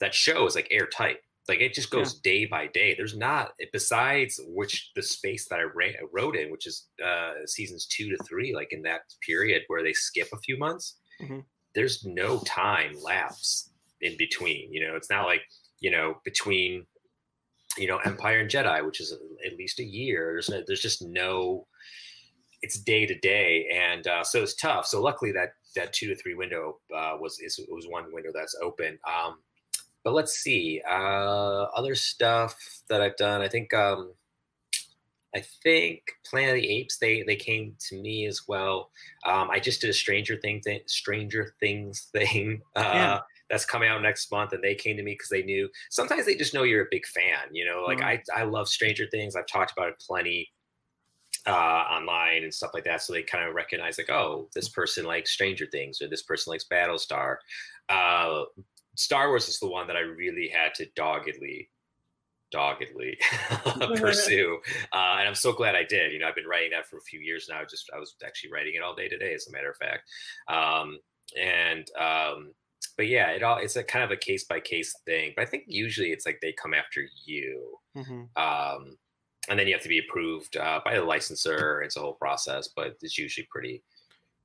that show is like airtight. Like it just goes day by day. There's not besides which the space that I ra- wrote in, which is uh, seasons two to three, like in that period where they skip a few months. Mhm. There's no time lapse in between. You know, it's not like you know between you know Empire and Jedi, which is at least a year. There's no, there's just no. It's day to day, and uh, so it's tough. So luckily that that two to three window uh, was is, was one window that's open. Um, but let's see uh, other stuff that I've done. I think um, I think Planet of the Apes they they came to me as well. Um, I just did a Stranger Thing thing, Stranger Things thing. Uh, Yeah. That's coming out next month, and they came to me because they knew. Sometimes they just know you're a big fan, you know. Like Mhm. I, I love Stranger Things. I've talked about it plenty uh, online and stuff like that. So they kind of recognize, like, oh, this person likes Stranger Things, or this person likes Battlestar. Uh, Star Wars is the one that I really had to doggedly, doggedly pursue, uh, and I'm so glad I did. You know, I've been writing that for a few years now. Just I was actually writing it all day today, as a matter of fact. Um, and um, but yeah, it all it's a kind of a case by case thing. But I think usually it's like they come after you Mhm. um, and then you have to be approved uh, by the licensor. It's a whole process, but it's usually pretty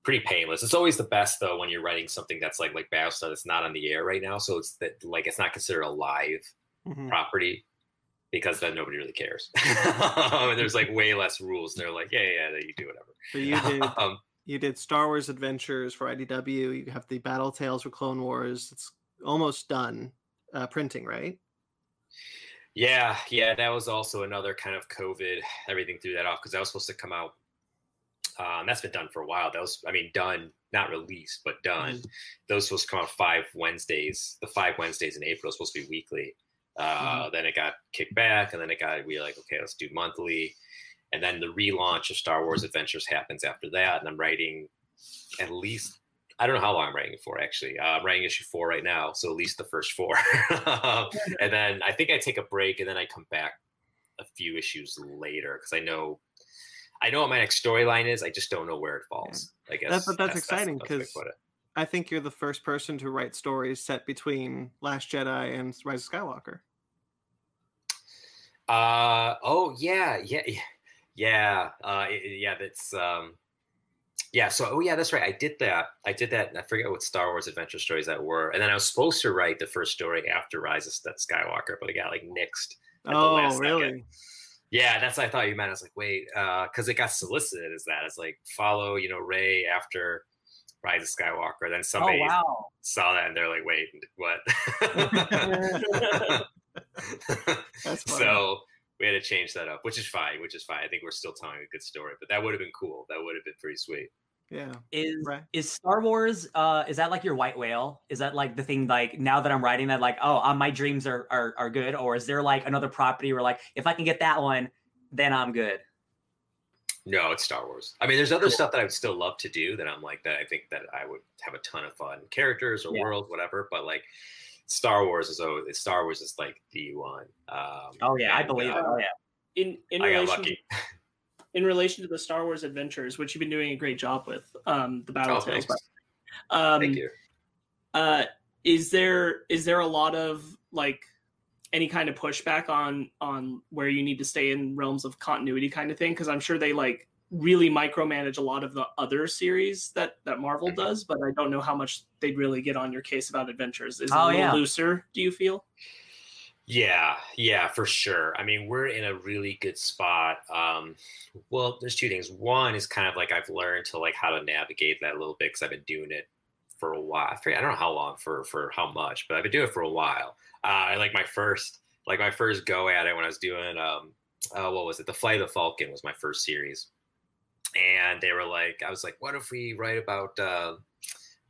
pretty painless. It's always the best though when you're writing something that's like like Battlestar that's not on the air right now, so it's that like it's not considered a live Mhm. property because then nobody really cares. and there's like way less rules. They're like, yeah, yeah, yeah, you do whatever. So you did um, you did Star Wars Adventures for IDW. You have the Battle Tales for Clone Wars. It's almost done uh, printing, right? Yeah, yeah, that was also another kind of COVID. Everything threw that off because that was supposed to come out. Um, that's been done for a while. That was, I mean, done, not released, but done. Those supposed to come out five Wednesdays. The five Wednesdays in April was supposed to be weekly. Uh, Then it got kicked back, and then it got we were like, okay, let's do monthly. And then the relaunch of Star Wars Adventures happens after that, and I'm writing at least I don't know how long I'm writing it for actually. Uh, I'm writing issue four right now, so at least the first four. and then I think I take a break and then I come back a few issues later because I know I know what my next storyline is. I just don't know where it falls. I guess That's- but that's exciting the best way to 'cause- put it. I think you're the first person to write stories set between Last Jedi and Rise of Skywalker. Uh oh yeah yeah yeah yeah uh yeah that's um yeah so oh yeah that's right I did that I did that I forget what Star Wars adventure stories that were and then I was supposed to write the first story after Rise of Sk- Skywalker but it got like nixed At the Oh, last second. Yeah, that's what I thought you meant. I was like, wait, uh, because it got solicited as that. It's like follow, you know, Rey after Rise of Skywalker. Then oh, somebody oh wow. saw that and they're like, wait, what? So we had to change that up, which is fine. Which is fine. I think we're still telling a good story, but that would have been cool. That would have been pretty sweet. Yeah. Is Right. is Star Wars uh is that like your white whale? Is that like the thing like now that I'm writing that like oh uh, my dreams are, are are good or is there like another property where like if I can get that one then I'm good? No, it's Star Wars. I mean, there's other Cool. stuff that I would still love to do that I'm like that. I think that I would have a ton of fun, characters or Yeah. worlds, whatever. But like, Star Wars is always Star Wars is like the one. Um, Oh yeah, I believe uh, it. Oh yeah. in in I got relation lucky. in relation to the Star Wars adventures, which you've been doing a great job with, um, the Battle Oh, Tales. Um, Thank you. uh, is there is there a lot of like any kind of pushback on on where you need to stay in realms of continuity kind of thing? Because I'm sure they like really micromanage a lot of the other series that that Marvel Mhm. does, but I don't know how much they'd really get on your case about adventures. Is it Oh, a little yeah. looser? Do you feel? Yeah, yeah, for sure. I mean, we're in a really good spot. Um, well, there's two things. One is kind of like I've learned to like how to navigate that a little bit because I've been doing it for a while. I forget- I don't know how long for for how much, but I've been doing it for a while. Uh, like my first like my first go at it when I was doing um, uh, what was it? The Flight of the Falcon was my first series, and they were like, I was like, what if we write about? Uh,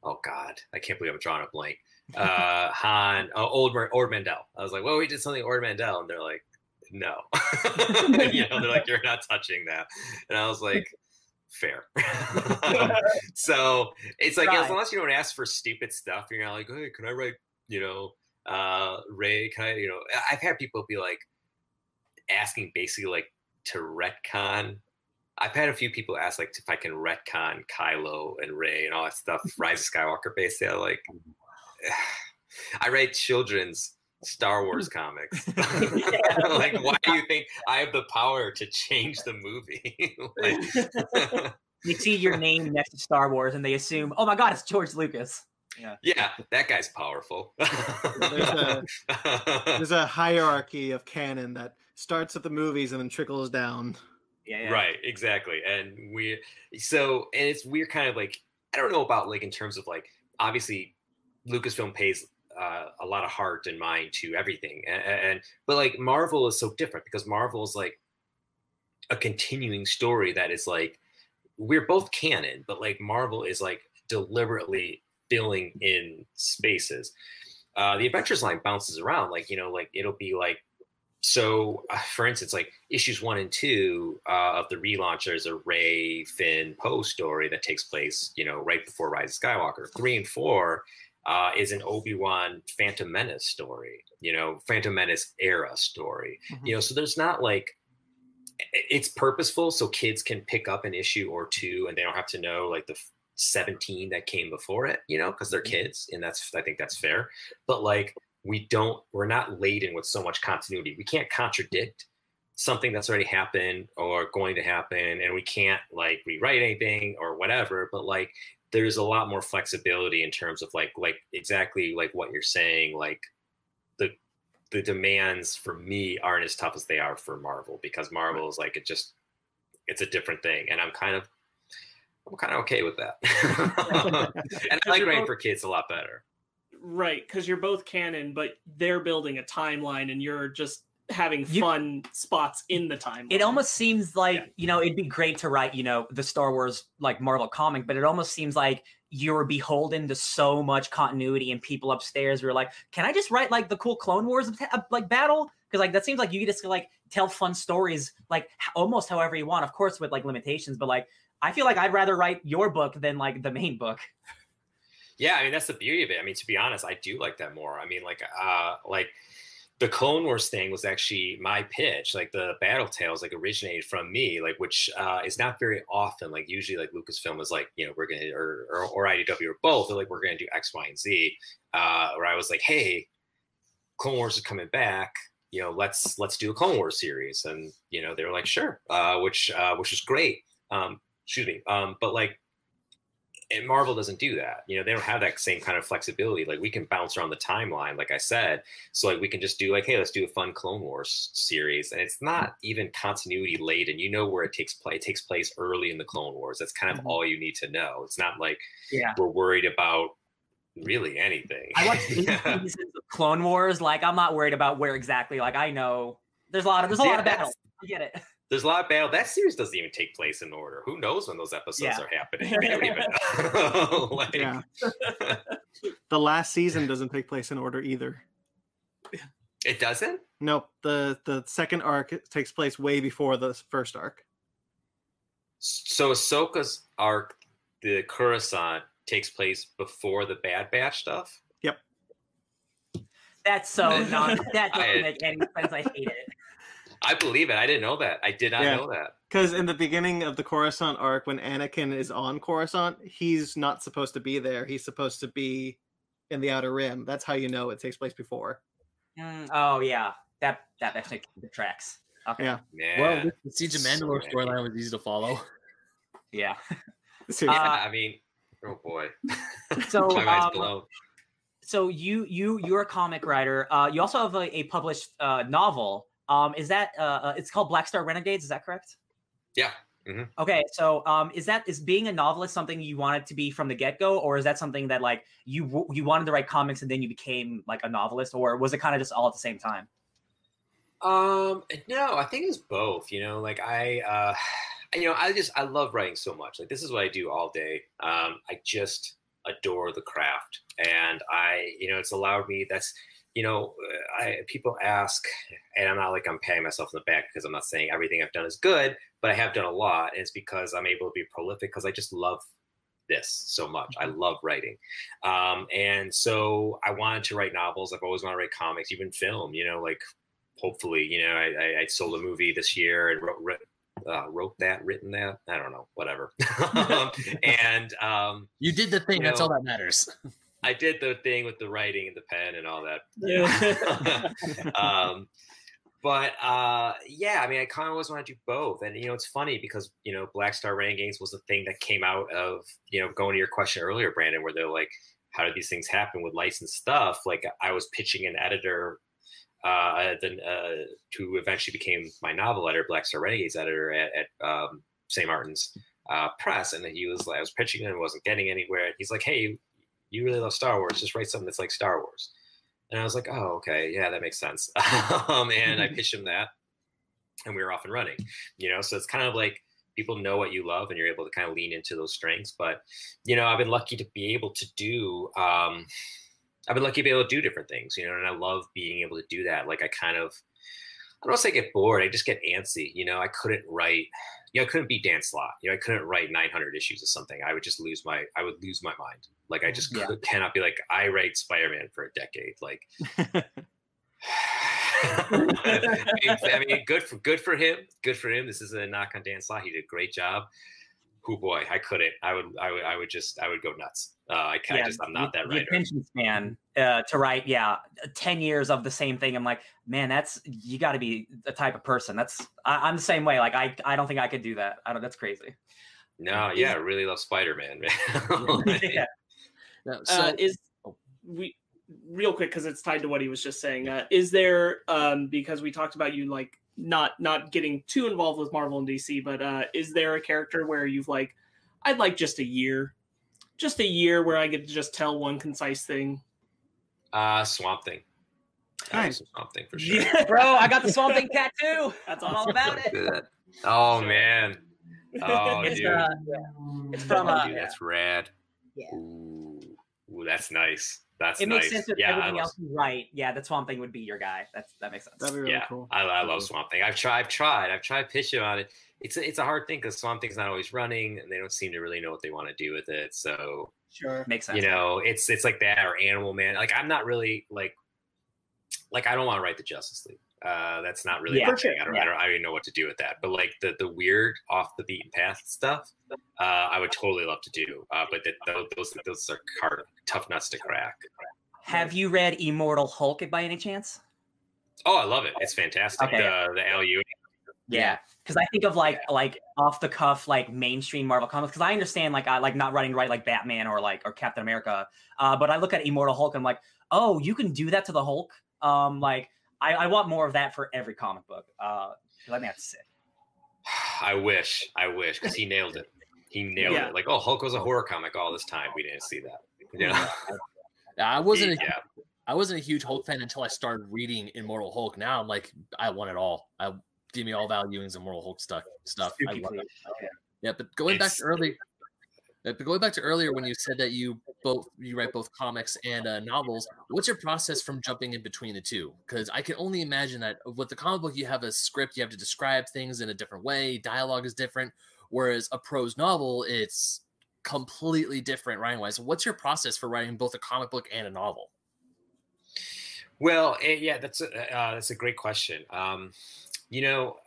oh God, I can't believe I'm drawing a blank uh Han uh, Old Ord Mantell. I was like, well, we did something Ord Mantell, and they're like, no, you know, they're like, you're not touching that, and I was like, fair. so it's like as Right. long as you don't ask for stupid stuff, you're not like, hey, can I write, you know, uh Rey? Can I, you know, I've had people be like asking basically like to retcon. I've had a few people ask like if I can retcon Kylo and Rey and all that stuff, Rise of Skywalker based. They're like, I write children's Star Wars comics. like, why do you think I have the power to change the movie? like, You see your name next to Star Wars, and they assume, oh my god, it's George Lucas. yeah, yeah, that guy's powerful. There's a- There's a hierarchy of canon that starts at the movies and then trickles down. Yeah, yeah. Right, exactly. And we so and it's we're kind of like I don't know about like in terms of like obviously Lucasfilm pays uh, a lot of heart and mind to everything and, and but like Marvel is so different because Marvel is like a continuing story that is like we're both canon but like Marvel is like deliberately filling in spaces. Uh, the Adventures line bounces around like you know like it'll be like so uh, for instance like issues one and two uh, of the relaunch there's a rey finn poe story that takes place you know right before rise of skywalker three and four uh, is an obi-wan phantom menace story you know phantom menace era story. Mhm. you know so there's not like it's purposeful so kids can pick up an issue or two and they don't have to know like the 17 that came before it you know because they're kids and that's i think that's fair. But like we don't we're not laden with so much continuity. We can't contradict something that's already happened or going to happen and we can't like rewrite anything or whatever. But like there's a lot more flexibility in terms of like like exactly like what you're saying like the the demands for me aren't as tough as they are for marvel because marvel is like it just it's a different thing and i'm kind of i'm kind of okay with that. And i like writing for kids a lot better. Right because you're both canon but they're building a timeline and you're just having You- fun spots in the timeline It almost seems like Yeah. you know it'd be great to write you know the Star Wars like Marvel comic, but it almost seems like you're beholden to so much continuity and people upstairs who are like, can I just write like the cool Clone Wars like battle? Because like that seems like you just like tell fun stories like almost however you want, of course with like limitations, but like I feel like I'd rather write your book than like the main book. Yeah, I mean that's the beauty of it. I mean, to be honest, I do like that more. I mean, like, uh, like the Clone Wars thing was actually my pitch. Like the Battle Tales, like originated from me, like which uh, is not very often. Like usually, like Lucasfilm is like, you know, we're gonna or or, or IDW or both. They're like, we're gonna do X, Y, and Z. Uh, where I was like, hey, Clone Wars is coming back. You know, let's let's do a Clone Wars series, and you know, they were like, sure, uh, which uh, which is great. Um, excuse me, um, but like and Marvel doesn't do that. You know, they don't have that same kind of flexibility. Like we can bounce around the timeline, like I said. So like we can just do like, hey, let's do a fun Clone Wars series, and it's not even continuity laden. You know where it takes place. It takes place early in the Clone Wars. That's kind of Mhm. all you need to know. It's not like Yeah. we're worried about really anything. I watched of Clone Wars. Like I'm not worried about where exactly. Like I know there's a lot of there's a Yeah, lot of battles. I get it. There's a lot of battle. That series doesn't even take place in order. Who knows when those episodes Yeah. are happening? We don't even know. Like, Yeah. the last season doesn't take place in order either. It doesn't. Nope. The the second arc takes place way before the first arc. So Ahsoka's arc, the Coruscant, takes place before the Bad Batch stuff. Yep. That's so non. That doesn't make any sense. I hate it. I believe it. I didn't know that. I did not Yeah. know that. Because in the beginning of the Coruscant arc, when Anakin is on Coruscant, he's not supposed to be there. He's supposed to be in the Outer Rim. That's how you know it takes place before. Mm, oh yeah, that that actually the tracks. Okay. Yeah. Yeah. Well, the Siege of so Mandalore many. storyline was easy to follow. Yeah. Seriously. Yeah, Uh, I mean, oh boy, So my mind's um, blown. so you you you're a comic writer. Uh, you also have a, a published uh, novel. Um, is that uh, uh, it's called Black Star Renegades? Is that correct? Yeah. Mhm. Okay, so um, is that is being a novelist something you wanted to be from the get go, or is that something that like you you wanted to write comics and then you became like a novelist, or was it kind of just all at the same time? Um, no, I think it's both. You know, like I, uh, you know, I just I love writing so much. Like this is what I do all day. Um, I just adore the craft, and I, you know, it's allowed me. That's, you know, uh, I people ask, and I'm not like I'm patting myself in the back because I'm not saying everything I've done is good, but I have done a lot, and it's because I'm able to be prolific because I just love this so much. I love writing. Um, and so I wanted to write novels. I've always wanted to write comics, even film, you know, like hopefully, you know, I, I, I sold a movie this year and wrote, wrote, uh, wrote that, written that. I don't know, whatever. um, and um, You did the thing. You That's all that matters. I did the thing with the writing and the pen and all that Yeah. um, but uh, yeah, I mean, I kind of always want to do both. And you know, it's funny because you know, Black Star Renegades was the thing that came out of you know, going to your question earlier, Brandon, where they're like, how did these things happen with licensed stuff? Like, I was pitching an editor. Uh, then uh, who eventually became my novel editor, Black Star Renegades editor at, at um, St. Martin's uh, Press, and he was like, I was pitching it and wasn't getting anywhere. He's like, Hey, you really love Star Wars? Just write something that's like Star Wars. And I was like, oh, okay, yeah, that makes sense. um, and I pitched him that, and we were off and running. You know, so it's kind of like people know what you love, and you're able to kind of lean into those strengths. But you know, I've been lucky to be able to do. Um, I've been lucky to be able to do different things. You know, and I love being able to do that. Like I kind of, I don't want to say get bored. I just get antsy. You know, I couldn't write. You know, I couldn't be Dan Slott. You know, I couldn't write 900 issues of something. I would just lose my. I would lose my mind. Like I mm, just Yeah. could, cannot be like I write Spider-Man for a decade. Like I, mean, I mean, good for good for him. Good for him. This is a knock on Dan Slott. He did a great job. Who boy, I couldn't. I would. I would. I would just. I would go nuts. Uh, I kind of just. I'm not the, that the writer. attention span uh, to write, yeah, ten years of the same thing. I'm like, man, that's you got to be the type of person. That's I, I'm the same way. Like I, I don't think I could do that. I don't. That's crazy. No, yeah, I really love Spider-Man, man. yeah. No, so uh, is we real quick because it's tied to what he was just saying. Uh, is there um, because we talked about you like not not getting too involved with Marvel and DC, but uh, is there a character where you've like I'd like just a year, just a year where I get to just tell one concise thing. uh, Swamp Thing. Nice. Swamp Thing for sure. Bro, I got the Swamp Thing tattoo. That's all about it. Good. Oh man. Oh it's, dude. uh, it's from Oh, uh, dude, that's rad. Yeah. Ooh. Ooh, that's nice. That's it nice. makes sense with yeah, everything love, else you write. Yeah, the Swamp Thing would be your guy. That's that makes sense. That'd be really yeah, cool. I, I love Swamp Thing. I've tried. I've tried. I've tried pitching on it. It's a, it's a hard thing because Swamp Thing's not always running, and they don't seem to really know what they want to do with it. So Sure, makes sense. you know, it's it's like that or Animal Man. Like I'm not really like like I don't want to write the Justice League. Uh, that's not really Yeah, my sure. I don't, yeah. I don't I don't even know what to do with that. But like the the weird off the beaten path stuff, uh, I would totally love to do. Uh, but that those those those are hard, tough nuts to crack. Have you read Immortal Hulk by any chance? Oh, I love it. It's fantastic. Okay. The the Al Ewing. Yeah, because I think of like like off the cuff like mainstream Marvel comics. Because I understand like I like not running right like Batman or like or Captain America. Uh, but I look at Immortal Hulk and I'm like, oh, you can do that to the Hulk. Um, like I, I want more of that for every comic book. Uh, 'cause I think that's sick. I wish, I wish, because he nailed it. He nailed Yeah. it. Like, oh, Hulk was a horror comic all this time. We didn't see that. You know? I wasn't a, yeah. I wasn't a huge Hulk fan until I started reading Immortal Hulk. Now I'm like, I want it all. I give me all Al Ewing's Immortal Hulk stuff. Stuff. I love it. Yeah, but going back to early, but going back to earlier when you said that you both you write both comics and uh, novels, what's your process from jumping in between the two? Because I can only imagine that with the comic book, you have a script, you have to describe things in a different way, dialogue is different, whereas a prose novel, it's completely different writing wise. What's your process for writing both a comic book and a novel? Well, eh, yeah, that's a uh, that's a great question. Um, you know,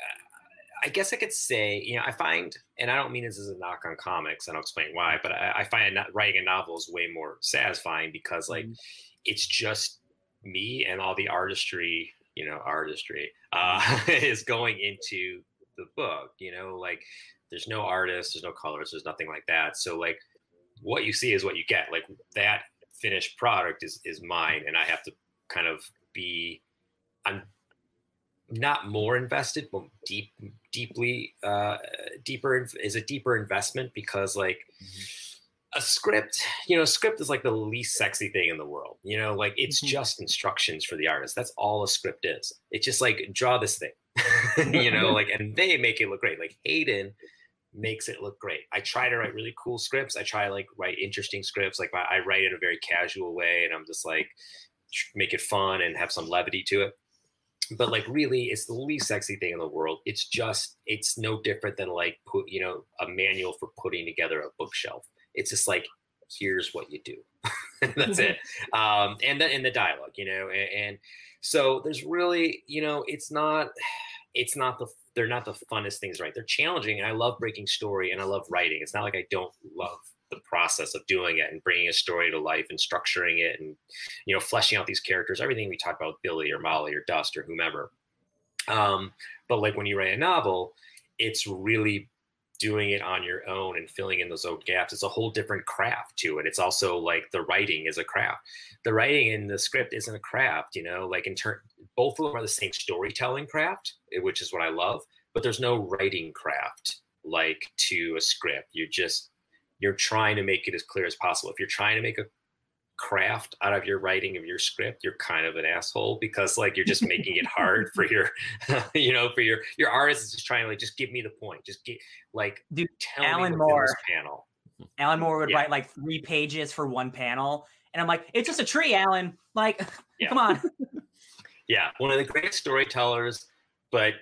I guess I could say, you know, I find, and I don't mean this as a knock on comics, and I'll explain why, but I, I find writing a novel is way more satisfying because, like, it's just me and all the artistry, you know, artistry uh, is going into the book. You know, like, there's no artists, there's no colors, there's nothing like that. So, like, what you see is what you get. Like that finished product is is mine, and I have to kind of be. I'm not more invested, but deep, deeply, uh, deeper is a deeper investment because like a script, you know, a script is like the least sexy thing in the world. You know, like it's Mhm. just instructions for the artist. That's all a script is. It's just like draw this thing, you know, like and they make it look great. Like Hayden makes it look great. I try to write really cool scripts. I try like write interesting scripts. Like I I write in a very casual way, and I'm just like make it fun and have some levity to it but like really it's the least sexy thing in the world. It's just it's no different than like put you know a manual for putting together a bookshelf. It's just like here's what you do. That's it. Um and then in the dialogue you know and, and so there's really you know it's not it's not the they're not the funnest things right? They're challenging and i love breaking story and i love writing. It's not like i don't love the process of doing it and bringing a story to life and structuring it and you know fleshing out these characters everything we talk about billy or molly or dust or whomever. Um, but like when you write a novel it's really doing it on your own and filling in those old gaps. It's a whole different craft to it. It's also like the writing is a craft. The writing in the script isn't a craft you know? Like in turn both of them are the same storytelling craft eh, which is what i love but there's no writing craft like to a script. You're just you're trying to make it as clear as possible if you're trying to make a craft out of your writing of your script you're kind of an asshole because like you're just making it hard for your you know for your your artist is just trying to like just give me the point just get like Dude, tell Alan me Moore. this panel Alan Moore would Yeah. write like three pages for one panel, and I'm like, it's just a tree, Alan. Like, Yeah. come on. yeah one of the great storytellers but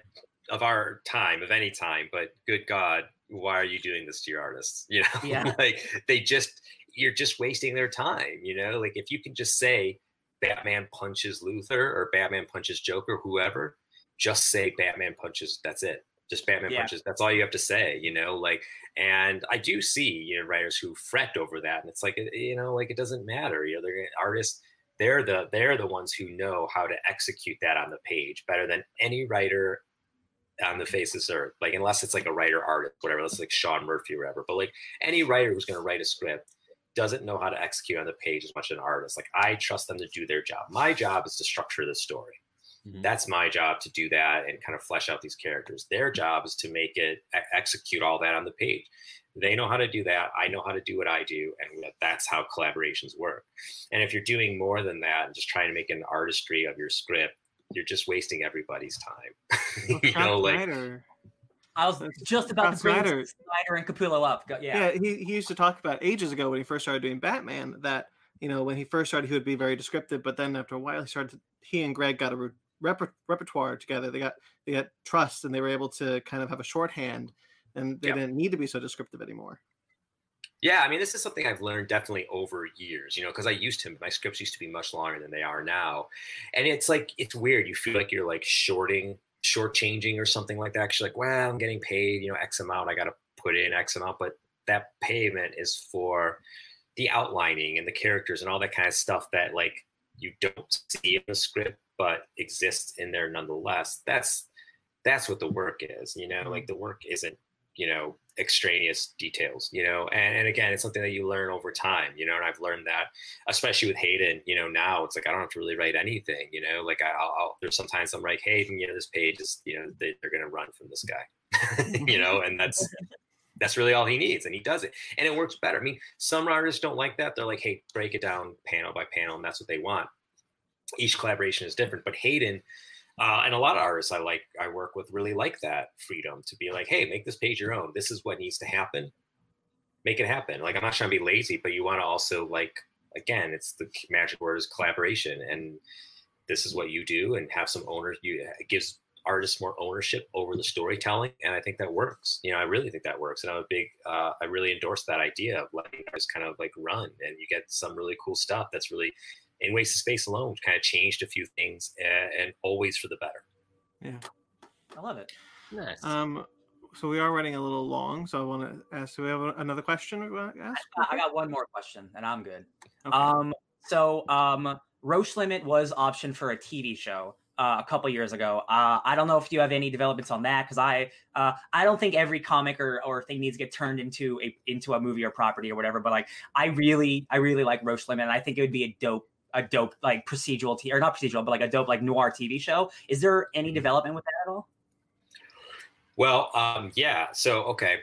of our time of any time but good god why are you doing this to your artists you know Yeah. like they just you're just wasting their time you know like if you can just say batman punches luthor or batman punches joker whoever just say batman punches that's it just batman Yeah. punches that's all you have to say you know like and i do see you know writers who fret over that and it's like eh, you know like it doesn't matter you know they're artists they're the they're the ones who know how to execute that on the page better than any writer on the face of this earth. Like unless it's like a writer artist, whatever. Let's like Sean Murphy or whatever. But like any writer who's going to write a script doesn't know how to execute on the page as much as an artist. Like I trust them to do their job. My job is to structure the story. Mhm. That's my job to do that and kind of flesh out these characters. Their job is to make it execute all that on the page. They know how to do that. I know how to do what I do, and that's how collaborations work. And if you're doing more than that and just trying to make an artistry of your script, you're just wasting everybody's time. Well, you know, like Snyder- I was just about Scott to bring Snyder- Snyder and Capullo up. Yeah, Yeah. he, he used to talk about ages ago when he first started doing Batman that you know when he first started he would be very descriptive, but then after a while he started. To, he and Greg got a re- reper- repertoire together. They got they got trust, and they were able to kind of have a shorthand, and they Yeah. didn't need to be so descriptive anymore. Yeah, I mean, this is something I've learned definitely over years, you know, because I used to, my scripts used to be much longer than they are now. And it's like, it's weird. You feel like you're like shorting, shortchanging or something like that. Actually, like, well, I'm getting paid, you know, X amount. I got to put in X amount. But that payment is for the outlining and the characters and all that kind of stuff that like you don't see in the script, but exists in there nonetheless. That's, that's what the work is, you know, mm-hmm. like the work isn't you know extraneous details you know and, and again it's something that you learn over time you know and i've learned that especially with hayden you know now it's like i don't have to really write anything you know like I, I'll, I'll there's sometimes i'm like hey you know this page is you know they, they're going to run from this guy you know and that's that's really all he needs and he does it and it works better. I mean some artists don't like that they're like hey break it down panel by panel and that's what they want. Each collaboration is different but hayden uh, and a lot of artists I like, I work with, really like that freedom to be like, "Hey, make this page your own. This is what needs to happen. Make it happen." Like I'm not trying to be lazy, but you want to also like, again, it's the magic word is collaboration, and this is what you do, and have some owners. You it gives artists more ownership over the storytelling, and I think that works. You know, I really think that works, and I'm a big, uh, I really endorse that idea of letting artists kind of like run, and you get some really cool stuff that's really in Wasted Space alone kind of changed a few things and, and always for the better. Yeah. I love it. Nice. Um, so we are running a little long, so I want to ask. Do we have another question we want to ask? I, I got one more question, and I'm good. Okay. Um, so um, Roche Limit was optioned for a TV show. uh, a couple years ago. Uh, I don't know if you have any developments on that because I uh, I don't think every comic or, or thing needs to get turned into a into a movie or property or whatever. But like I really I really like Roche Limit. And I think it would be a dope a dope like procedural t- or not procedural but like a dope like noir TV show. Is there any Mm-hmm. development with that at all? Well, um, yeah. So okay,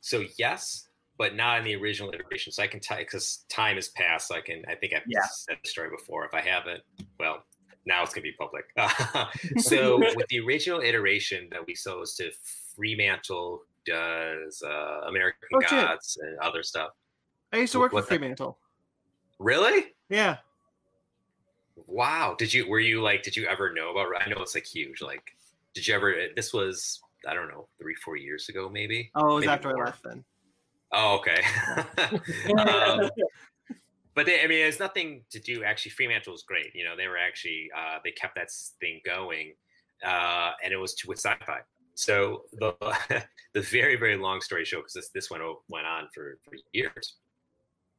so yes, but not in the original iteration. So I can tell because time has passed. So I can. I think I've Yeah. said the story before. If I haven't, well, now it's gonna be public. so with the original iteration that we saw was to Fremantle does uh, American Oh, shit. Gods and other stuff. I used to Wh- work for what the- Fremantle. Really? Yeah. Wow. Did you were you like did you ever know about I know it's like huge. Like did you ever this was I don't know, three, four years ago maybe? Oh, it was Maybe after more. I left then. Oh, okay. um, but they, I mean, there's nothing to do. Actually, Fremantle was great. You know, they were actually uh, they kept that thing going, uh, and it was to, with sci-fi. So the the very very long story short, because this this went went on for for years.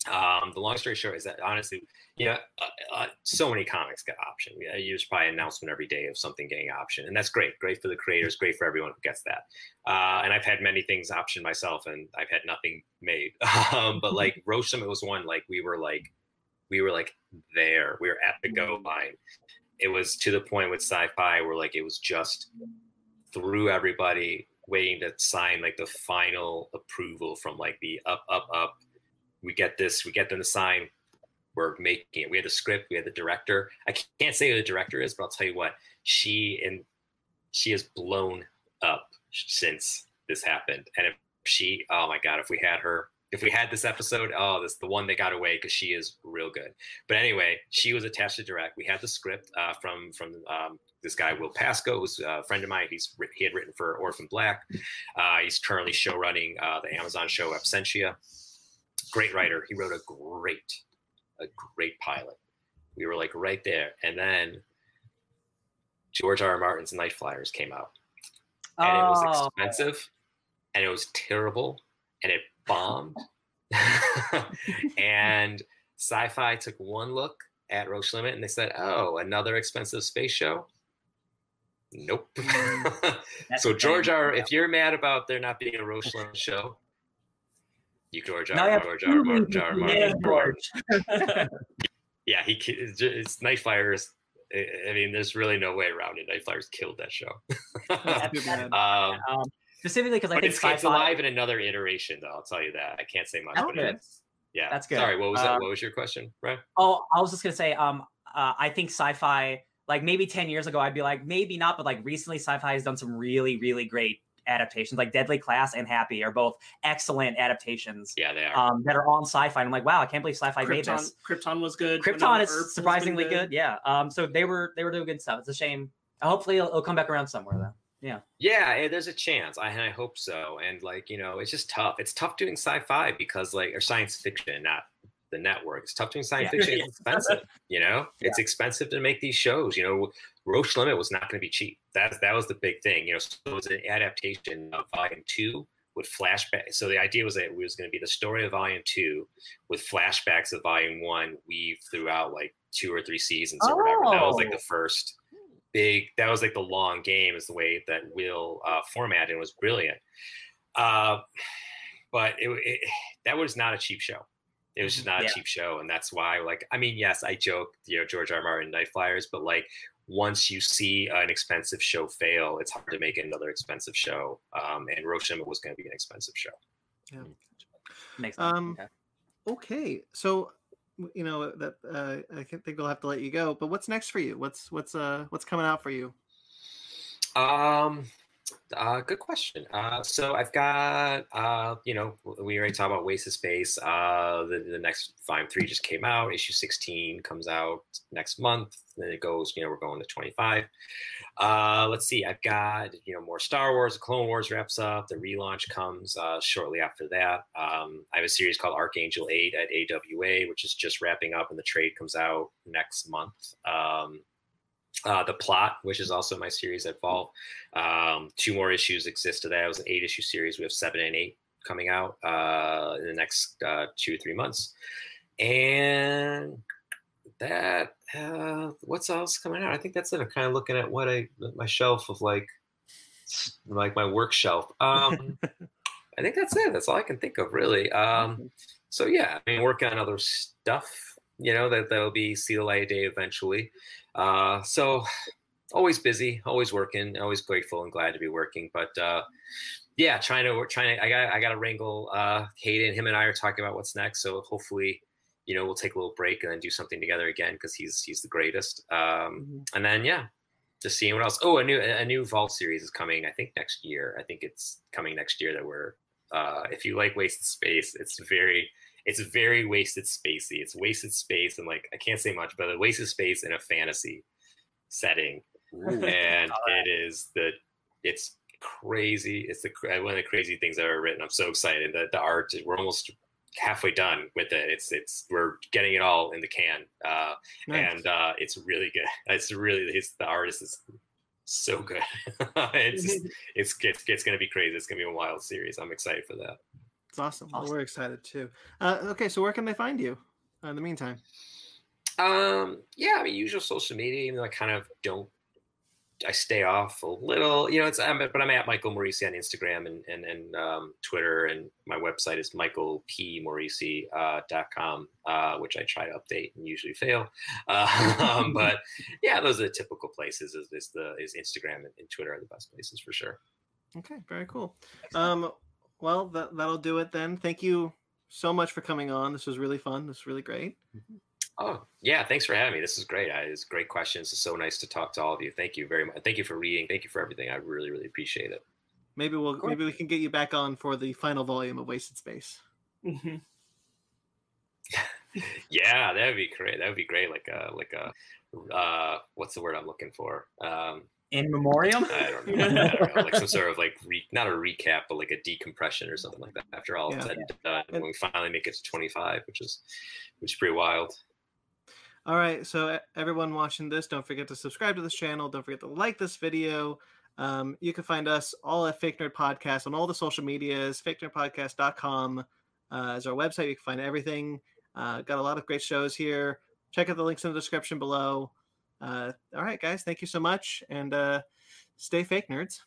Um, the long story short is that honestly, you know, uh, uh, so many comics get option. Uh, There's probably an announcement every day of something getting option, and that's great. Great for the creators, great for everyone who gets that. Uh, and I've had many things option myself, and I've had nothing made. um, but like Roche Limit was one like we were like we were like there. We were at the go line. It was to the point with sci-fi where like it was just through everybody waiting to sign like the final approval from like the up up up. We get this. We get them to sign. We're making it. We had the script. We had the director. I can't say who the director is, but I'll tell you what. She and she has blown up since this happened. And if she, oh my god, if we had her, if we had this episode, oh, this the one that got away because she is real good. But anyway, she was attached to direct. We had the script uh, from from um, this guy Will Pascoe, who's a friend of mine. He's he had written for Orphan Black. Uh, he's currently show running uh, the Amazon show Absentia. Great writer. He wrote a great, a great pilot. We were like right there, and then George R. R. Martin's Nightflyers came out and it was Oh. expensive and it was terrible and it bombed and sci-fi took one look at roche limit and they said oh another expensive space show nope so george r if you're mad about there not being a roche limit show you george Now r you have george george yeah he it's, ju- it's nightflyers I I mean, there's really no way around it. Nightflyers killed that show. That's- Too bad. um, um, specifically because I think it's, it's sci-fi. alive in another iteration, though. I'll tell you that. I can't say much. But it's, yeah, That's good. Sorry, what was that? Um, What was your question, right? Oh, I was just gonna say, um, uh, I think sci-fi, like maybe ten years ago, I'd be like, maybe not, but like recently, sci-fi has done some really, really great adaptations. Like Deadly Class and Happy are both excellent adaptations Yeah, they are. um, that are on sci-fi. And I'm like, wow, I can't believe sci-fi made Krypton, this. Krypton was good. Krypton is Earp has been surprisingly good. yeah. Um, so they were they were doing good stuff. It's a shame. Hopefully, it'll, it'll come back around somewhere though. yeah, eh, there's a chance. I, I hope so. And like, you know, it's just tough. It's tough doing sci-fi because like, or science fiction, not the network. It's tough doing science Yeah. fiction. It's expensive. You know, it's expensive to make these shows. You know, Roche Limit was not going to be cheap. That's that was the big thing. You know, so it was an adaptation of Volume Two with flashback. So the idea was that it was going to be the story of Volume Two with flashbacks of Volume One weaved throughout like two or three seasons or whatever. That was like Oh. the first big. That was like the long game. Is the way that Will uh, formatted and was brilliant. Uh, but it, it that was not a cheap show. It was just not Yeah. a cheap show, and that's why, like, I mean, yes, I joke, you know, George R. R. Martin, Nightflyers, but like, once you see an expensive show fail, it's hard to make another expensive show. Um, and Roche Limit was going to be an expensive show. Makes sense. Um, Okay. Okay, so you know that uh, I can't think I'll have to let you go. But what's next for you? What's what's uh what's coming out for you? Um, uh, good question. Uh, so I've got, uh, you know, we already talked about Wasted Space. Uh, the, the next Volume 3 just came out. Issue 16 comes out next month. Then it goes, you know, we're going to 25. Uh, let's see. I've got, you know, more Star Wars. Clone Wars wraps up. The relaunch comes uh, shortly after that. Um, I have a series called Archangel 8 at AWA, which is just wrapping up, and the trade comes out next month. Um, uh, the plot, which is also my series at Vault. Um, two more issues exist to that. It was an eight issue series. We have seven and eight coming out uh, in the next uh, two or three months. And that uh, what's else coming out? I think that's it. I'm kind of looking at what I my shelf of like like my work shelf. Um, I think that's it. That's all I can think of really. Um, so yeah, I mean, working on other stuff. You know that that'll be see the light of day eventually. Uh, so always busy, always working, always grateful and glad to be working. But uh, yeah, trying to trying to I got I got to wrangle uh, Hayden. Him and I are talking about what's next. So hopefully you know, we'll take a little break and then do something together again because he's he's the greatest. Um, mm-hmm. And then yeah, just seeing what else. Oh, a new a new Vault series is coming. I think next year. I think it's coming next year. That we're uh, if you like wasted space, it's very it's very wasted spacey. It's wasted space and like I can't say much, but a wasted space in a fantasy setting, Ooh. and it is the it's crazy. It's the one of the crazy things I've ever written. I'm so excited that the art we're almost halfway done with it. It's it's we're getting it all in the can, uh, nice. and uh, it's really good. It's really it's, the artist is so good. it's just, it's it's it's gonna be crazy. It's gonna be a wild series. I'm excited for that. It's awesome. awesome. We're excited too. Uh, okay, so where can they find you in the meantime? Um, yeah, I mean, usual social media. Even though I kind of don't I stay off a little, you know, it's, I'm, but I'm at Michael Moreci on Instagram and, and, and um, Twitter. And my website is michaelpmoreci.com, uh, uh, which I try to update and usually fail. Uh, um, but yeah, those are the typical places is, is the, is Instagram and, and, Twitter are the best places for sure. Okay. Very cool. Um, well, that, that'll do it then. Thank you so much for coming on. This was really fun. This was really great. Oh, yeah. Thanks for having me. This is great. I, it's great questions. It's so nice to talk to all of you. Thank you very much. Thank you for reading. Thank you for everything. I really, really appreciate it. Maybe we'll maybe we can get you back on for the final volume of Wasted Space. Mm-hmm. yeah, that would be great. That would be great. Like a like a uh, what's the word I'm looking for? Um, in memoriam. I don't, know, I don't know. Like some sort of like re, not a recap, but like a decompression or something like that. After all yeah. said and done, when we finally make it to 25, which is which is pretty wild. All right, so everyone watching this, don't forget to subscribe to this channel. Don't forget to like this video. Um, you can find us all at Fake Nerd Podcast on all the social medias. FakeNerdPodcast.com uh, is our website. You can find everything. Uh, got a lot of great shows here. Check out the links in the description below. Uh, all right, guys, thank you so much, and uh, stay fake nerds.